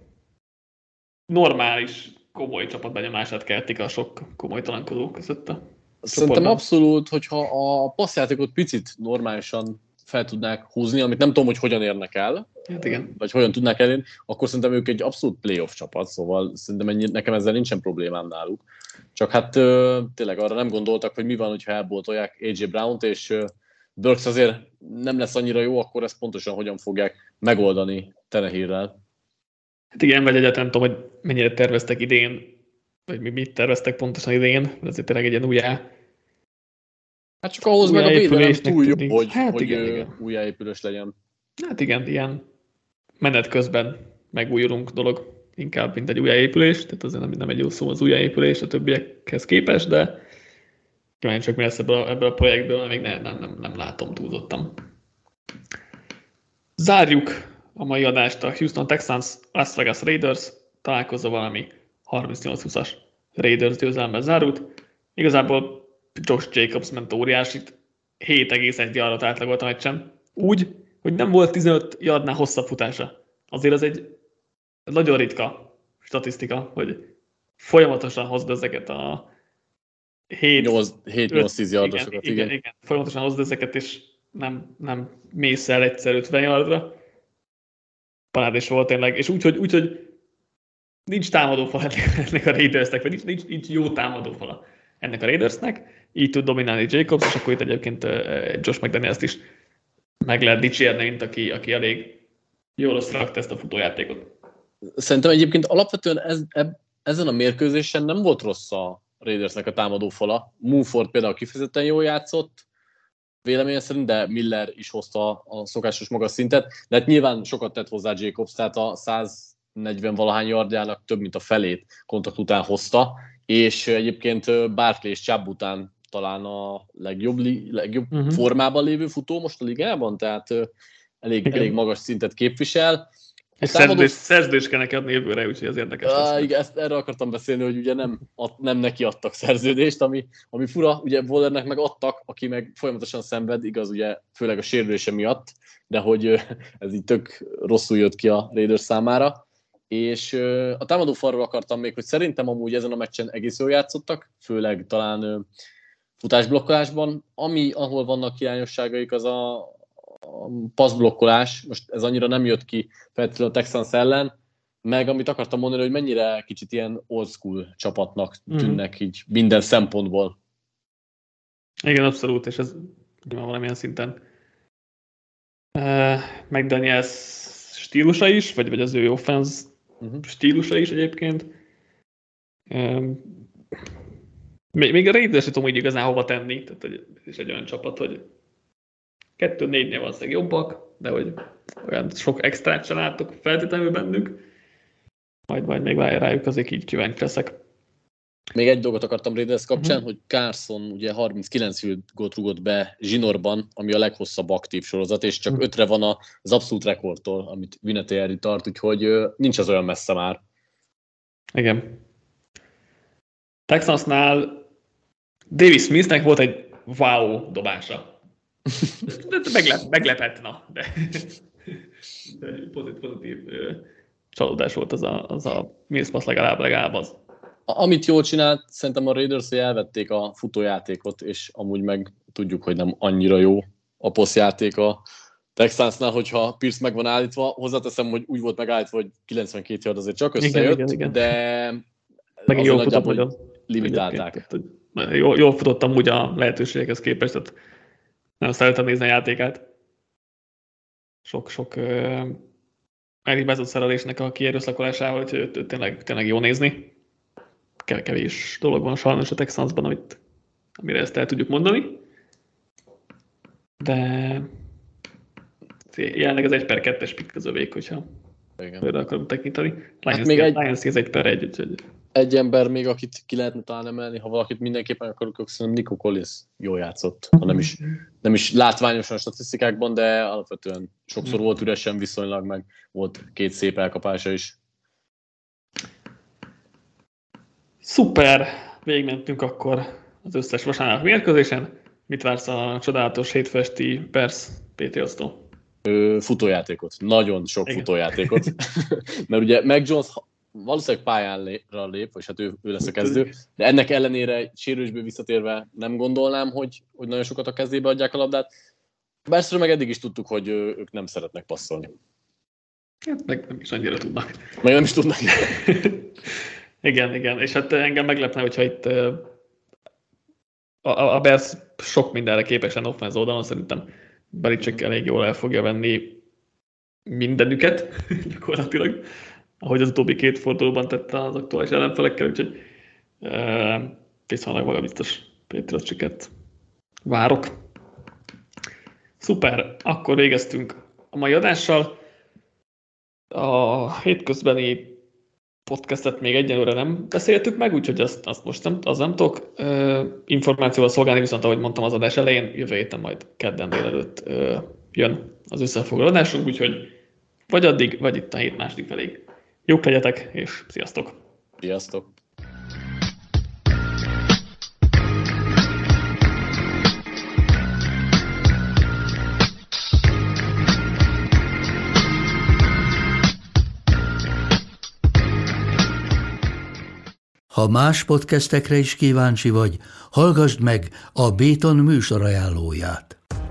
normális, komoly csapatbenyomását keltik a sok komolytalankodó között a Szerintem csoportban. abszolút, hogyha a passzjátékot picit normálisan fel tudnák húzni, amit nem tudom, hogy hogyan érnek el, hát igen. vagy hogyan tudnák elérni, akkor szerintem ők egy abszolút playoff csapat, szóval szerintem ennyi, nekem ezzel nincsen problémám náluk. Csak hát tényleg arra nem gondoltak, hogy mi van, hogyha elboltolják AJ Brown-t, és Burks azért nem lesz annyira jó, akkor ezt pontosan hogyan fogják megoldani Tenehirrel. Hát igen, vagy egyáltalán nem tudom, hogy mennyire terveztek idén, vagy mi mit terveztek pontosan idén, de azért tényleg egy ilyen újjá Hát csak ahhoz meg a védelem túl jó, hogy, hát hogy igen, igen. újjáépülős legyen. Hát igen, ilyen menet közben megújulunk dolog inkább, mint egy újjáépülés, tehát azért nem, nem egy jó szó az újjáépülés a többiekhez képest, de kíváncsi csak mi lesz ebből a, ebből a projektből, még ne, nem, nem, nem látom túlzottam. Zárjuk a mai adást a Houston Texans Las Vegas Raiders találkozó valami 38-20-as Raiders győzelme zárult. Igazából Josh Jacobs ment óriásit, 7,1 yardot átlagolt a meccsen. Úgy, hogy nem volt 15 yardnál hosszabb futása. Azért ez egy nagyon ritka statisztika, hogy folyamatosan hozd ezeket a 7-8-10 yardosokat. Igen, igen, igen, folyamatosan hozd ezeket, és nem, nem mész el egyszer 50 yardra. Parádés volt tényleg, és úgy, hogy, úgy, hogy nincs támadófal ennek a Raidersnek, vagy nincs, nincs, nincs jó támadófala ennek a Raidersnek, így tud dominálni Jacobs, és akkor itt egyébként Josh McDaniels is meg lehet dicsérni, mint aki, aki elég jól összerakta ezt a futójátékot. Szerintem egyébként alapvetően ez, eb, ezen a mérkőzésen nem volt rossz a Raidersnek a támadó fala. Mumford például kifejezetten jól játszott, véleményem szerint, de Miller is hozta a szokásos magas szintet, de hát nyilván sokat tett hozzá Jacobs, tehát a 140 valahány yardjának több mint a felét kontakt után hozta, és egyébként Barkley és Chubb után talán a legjobb, legjobb uh-huh. formában lévő futó most a ligában, tehát elég, elég magas szintet képvisel. És támadó... szerződést kell neki adni jövőre, úgyhogy az érdekes uh, Igen, ezt, erről akartam beszélni, hogy ugye nem, ad, nem neki adtak szerződést, ami, ami fura, ugye Wallernek meg adtak, aki meg folyamatosan szenved, igaz, ugye főleg a sérülése miatt, de hogy ez így tök rosszul jött ki a Raiders számára és a támadó falról akartam még, hogy szerintem amúgy ezen a meccsen egész jól játszottak, főleg talán futásblokkolásban. Ami, ahol vannak hiányosságaik, az a passzblokkolás. Most ez annyira nem jött ki feltétlenül a Texans ellen, meg amit akartam mondani, hogy mennyire kicsit ilyen old school csapatnak mhm. tűnnek mm. így minden szempontból. Igen, abszolút, és ez nyilván valamilyen szinten uh, McDaniels stílusa is, vagy, vagy az ő offense uh-huh. stílusa is egyébként. Um, még, még a Raiders tudom, hogy igazán hova tenni, tehát hogy ez egy olyan csapat, hogy 2-4-nél valószínűleg jobbak, de hogy olyan sok extrát sem látok feltétlenül bennük. Majd, majd még rájuk azért így kíváncsi leszek. Még egy dolgot akartam Raiders kapcsán, uh-huh. hogy Carson ugye 39 field rúgott be zsinorban, ami a leghosszabb aktív sorozat, és csak uh-huh. ötre van az abszolút rekordtól, amit Vinatieri tart, úgyhogy nincs az olyan messze már. Igen. Texansnál Davis Smithnek volt egy wow dobása. Meglep, meglepett, na, de, de pozitív, pozitív csalódás volt az a, az a Mills Pass legalább, legalább az. Amit jól csinált, szerintem a Raiders, hogy elvették a futójátékot, és amúgy meg tudjuk, hogy nem annyira jó a poszjáték a Texansnál, hogyha Pierce meg van állítva, hozzáteszem, hogy úgy volt megállítva, hogy 92 yard azért csak összejött, igen, igen, igen. de meg jól futott, hogy limitálták. Jól, jól futottam úgy a lehetőségekhez képest, tehát nem szeretem nézni a játékát. Sok-sok uh, elhibázott szerelésnek a kierőszakolásával, hogy tényleg, tényleg jó nézni. Kevés dolog van sajnos a Texansban, amit, amire ezt el tudjuk mondani. De jelenleg az 1 per 2-es pick az övék, hogyha Igen. őre akarunk tekinteni. Lions, hát még egy... Lions ez 1 per 1, úgyhogy... Egy ember még, akit ki lehetne talán emelni, ha valakit mindenképpen akarok, akkor szerintem Nico Collins jól játszott. Ha nem is, nem is látványosan statisztikákban, de alapvetően sokszor volt üresen viszonylag, meg volt két szép elkapása is. Szuper! Végigmentünk akkor az összes vasárnap mérkőzésen. Mit vársz a csodálatos hétfesti Pers Patriots-tól? Futójátékot. Nagyon sok Igen. futójátékot. Mert ugye Meg Jones valószínűleg pályára lép, vagy hát ő, ő lesz a kezdő, de ennek ellenére sérülésből visszatérve nem gondolnám, hogy, hogy nagyon sokat a kezébe adják a labdát. Bárszor meg eddig is tudtuk, hogy ők nem szeretnek passzolni. Hát meg nem is annyira tudnak. Meg nem is tudnak. igen, igen, és hát engem meglepne, hogyha itt a, a Bears sok mindenre képesen offenz oldalon, szerintem Belichick elég jól el fogja venni mindenüket gyakorlatilag ahogy az utóbbi két fordulóban tette az aktuális ellenfelekkel, úgyhogy viszonylag magabiztos Patriots siket várok. Szuper, akkor végeztünk a mai adással. A hétközbeni podcastet még egyelőre nem beszéltük meg, úgyhogy azt, azt most nem, az nem tudok ö, információval szolgálni, viszont ahogy mondtam az adás elején, jövő héten majd kedden délelőtt jön az összefoglalásunk, úgyhogy vagy addig, vagy itt a hét második felé Jók legyetek, és sziasztok! Sziasztok! Ha más podcastekre is kíváncsi vagy, hallgassd meg a Béton műsor ajánlóját.